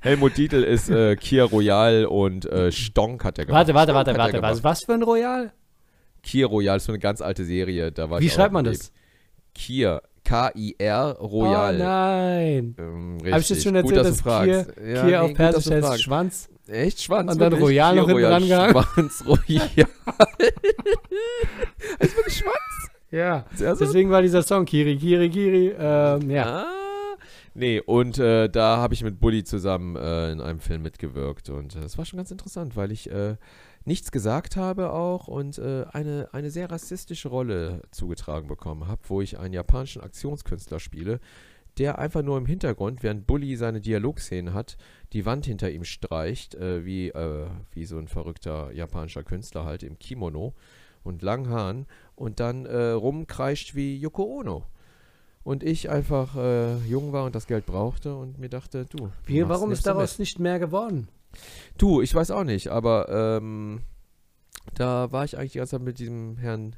Helmut Dietl ist äh, Kia Royal und äh, Stonk hat er gemacht.
warte, warte, warte, warte.
gemacht.
Was, was für ein Royal?
Kia Royal ist so eine ganz alte Serie. Da war
Wie schreibt man das?
Kia, K-I-R Royal.
Oh nein.
Ähm,
Habe ich das schon
Gut,
erzählt,
dass
dass
du
Kier. Kier
Ja,
auf
nee, gut, dass
Persisch heißt. Schwanz?
Echt? Schwanz?
Und dann
wirklich?
Royal noch hinten dran gehangen?
Schwanz, Royal. ist wirklich Schwanz?
Ja. Deswegen war dieser Song Kiri, Kiri, Kiri. Ähm, ja.
Ah, nee, und äh, da habe ich mit Bully zusammen äh, in einem Film mitgewirkt und äh, das war schon ganz interessant, weil ich äh, nichts gesagt habe auch und äh, eine, eine sehr rassistische Rolle zugetragen bekommen habe, wo ich einen japanischen Aktionskünstler spiele, der einfach nur im Hintergrund, während Bully seine Dialogszenen hat, die Wand hinter ihm streicht, äh, wie, äh, wie so ein verrückter japanischer Künstler halt im Kimono und langen Haaren und dann äh, rumkreischt wie Yoko Ono. Und ich einfach äh, jung war und das Geld brauchte und mir dachte, du.
Wie, warum ist daraus
mit.
nicht mehr geworden?
Du, ich weiß auch nicht, aber ähm, da war ich eigentlich die ganze Zeit mit diesem Herrn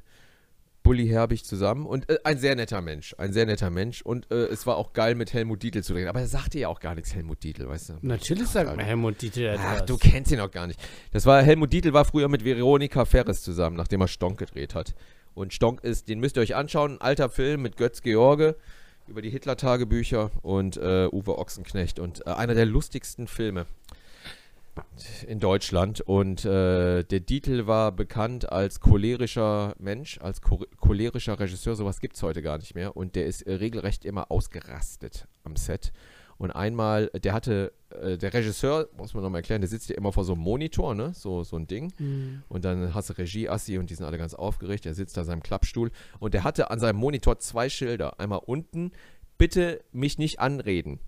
Bully Herbig zusammen und äh, ein sehr netter Mensch, ein sehr netter Mensch und äh, es war auch geil mit Helmut Dietl zu reden, aber er sagte ja auch gar nichts, Helmut Dietl, weißt du.
Natürlich sagt man Helmut
Ach,
etwas.
du kennst ihn auch gar nicht. Das war Helmut Dietl war früher mit Veronika Ferres zusammen, nachdem er Stonk gedreht hat. Und Stonk ist, den müsst ihr euch anschauen, ein alter Film mit Götz George über die Hitler-Tagebücher und äh, Uwe Ochsenknecht und äh, einer der lustigsten Filme in Deutschland. Und äh, der Dietl war bekannt als cholerischer Mensch, als cho cholerischer Regisseur. Sowas gibt es heute gar nicht mehr. Und der ist äh, regelrecht immer ausgerastet am Set. Und einmal, der hatte, äh, der Regisseur, muss man nochmal erklären, der sitzt ja immer vor so einem Monitor, ne? So, so ein Ding.
Mhm.
Und dann hast du Regie-Assi und die sind alle ganz aufgeregt. Er sitzt da in seinem Klappstuhl. Und der hatte an seinem Monitor zwei Schilder. Einmal unten, bitte mich nicht anreden.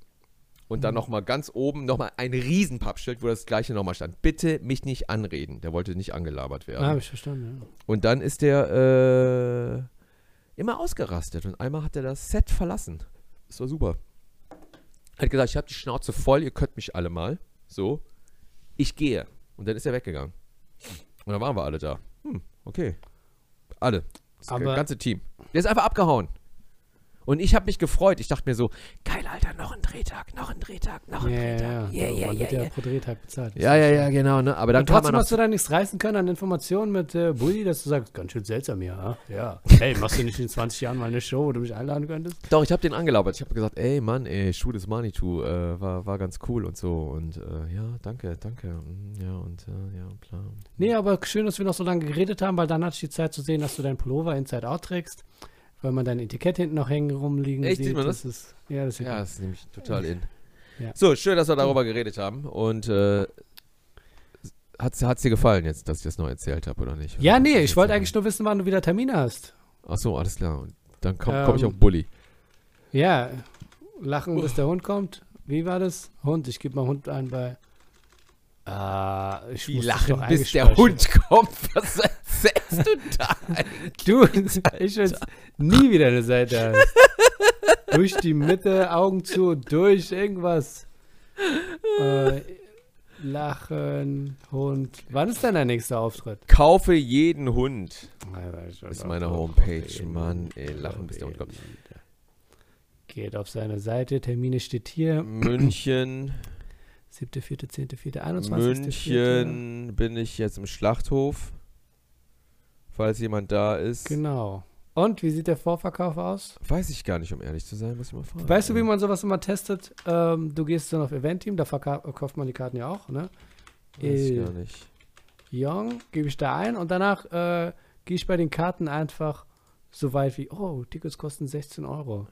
Und dann nochmal ganz oben nochmal ein Riesenpappschild, wo das gleiche nochmal stand. Bitte mich nicht anreden. Der wollte nicht angelabert werden.
Ah, habe ich verstanden, ja.
Und dann ist der äh, immer ausgerastet. Und einmal hat er das Set verlassen. Das war super. Hat gesagt, ich habe die Schnauze voll, ihr könnt mich alle mal. So. Ich gehe. Und dann ist er weggegangen. Und dann waren wir alle da. Hm, okay. Alle. Das
Aber-
ganze Team. Der ist einfach abgehauen. Und ich habe mich gefreut. Ich dachte mir so, geil, Alter, noch ein Drehtag, noch ein Drehtag, noch ein
Ja, ja,
Drehtag.
ja.
Yeah, yeah,
Man wird ja pro Drehtag bezahlt.
Ja, ja, ja, genau. Ne? Aber dann
Und trotzdem hast du da nichts reißen können an Informationen mit äh, Bulli, dass du sagst, ganz schön seltsam hier, ha? Ja. Hey, machst du nicht in 20 Jahren mal eine Show, wo du mich einladen könntest?
Doch, ich habe den angelabert. Ich habe gesagt, ey Mann, ey, Shoot is Manitou, äh, war, war ganz cool und so. Und äh, ja, danke, danke. Mm, Ja, und äh, ja, klar.
Nee, aber schön, dass wir noch so lange geredet haben, weil dann hatte ich die Zeit zu sehen, dass du deinen Pullover Inside Out trägst, weil man dein Etikett hinten noch hängen rumliegen
Echt?
sieht.
Sieht man das?
ist, ja, das
Ja, das ist nämlich total in.
Ja.
So, schön, dass wir darüber geredet haben. Und äh, hat es dir gefallen jetzt, dass ich das noch erzählt habe, oder nicht?
Ja,
Oder
nee,
was
ich wollte eigentlich nur wissen, wann du wieder Termine hast.
Ach so, alles klar. Und dann komme komm ich
Ähm,
auf Bulli.
Ja, lachen, bis der Hund kommt. Wie war das? Hund, ich gebe mal Hund ein bei. Ah, ich muss
lachen, bis der. Hund kommt. Was erzählst du da?
Du, ich will nie wieder eine Seite hast. durch die Mitte, Augen zu, durch irgendwas. Äh, lachen, Hund. Wann ist denn der nächste Auftritt?
Kaufe jeden Hund. Ist meine Homepage. Mann, ey, lachen, bis der Hund kommt.
Geht auf seine Seite, Termine steht hier.
München.
7.4., 10.4., 21.
München bin ich jetzt im Schlachthof. Falls jemand da ist.
Genau. Und wie sieht der Vorverkauf aus?
Weiß ich gar nicht, um ehrlich zu sein, muss ich mal fragen.
Weißt du, wie man sowas immer testet? Ähm, du gehst dann auf Event-Team, da verka- kauft man die Karten ja auch, ne?
Weiß ich
äh,
gar nicht.
Young, gebe ich da ein und danach äh, gehe ich bei den Karten einfach so weit wie, oh, Tickets kosten 16 Euro.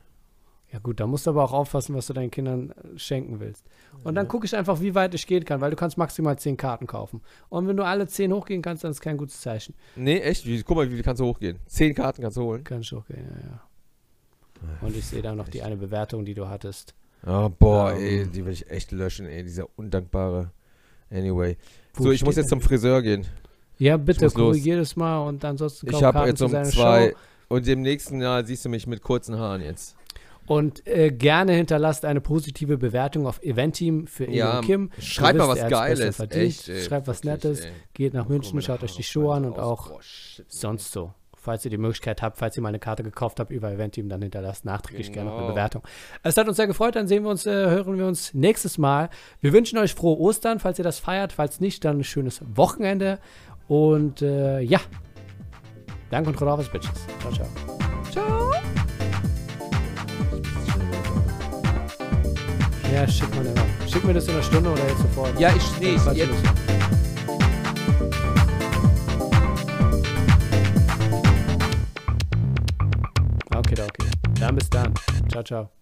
Ja gut, da musst du aber auch aufpassen, was du deinen Kindern äh, schenken willst. Und dann gucke ich einfach, wie weit ich gehen kann, weil du kannst maximal 10 Karten kaufen. Und wenn du alle 10 hochgehen kannst, dann ist kein gutes Zeichen.
Nee, echt? Wie, guck mal, wie viel kannst du hochgehen? Zehn Karten kannst du holen.
Kann ich hochgehen, ja, ja. Und ich sehe da noch die eine Bewertung, die du hattest.
Oh, boah,
Ähm.
ey, die will ich echt löschen, ey, dieser undankbare. Anyway. So, ich muss jetzt zum Friseur gehen.
Ja, bitte, korrigier das mal und ansonsten
Ich habe jetzt um zwei.
Show.
Und im nächsten Jahr siehst du mich mit kurzen Haaren jetzt.
Und äh, gerne hinterlasst eine positive Bewertung auf Eventeam für Ingo
Ja,
Kim.
Schreibt mal was Geiles, echt, ey,
schreibt was Nettes.
ey.
Geht nach München,
mal,
schaut euch die
Haare
Show an
fallen
und
aus.
auch
Boah, shit,
sonst so. Falls ihr die Möglichkeit habt, falls ihr mal eine Karte gekauft habt über Eventeam, dann hinterlasst nachträglich gerne noch eine
Genau.
Bewertung. Es hat uns sehr gefreut, dann sehen wir uns, äh, hören wir uns nächstes Mal. Wir wünschen euch frohe Ostern, falls ihr das feiert. Falls nicht, dann ein schönes Wochenende. Und äh, ja, danke und Rodolphus Bitches. Ciao. Ciao. Ja, schick mal eine. Schick mir das in einer Stunde oder jetzt sofort.
Ja, ich, nee, ich, jetzt.
Okay, okay. Dann bis dann. Ciao, ciao.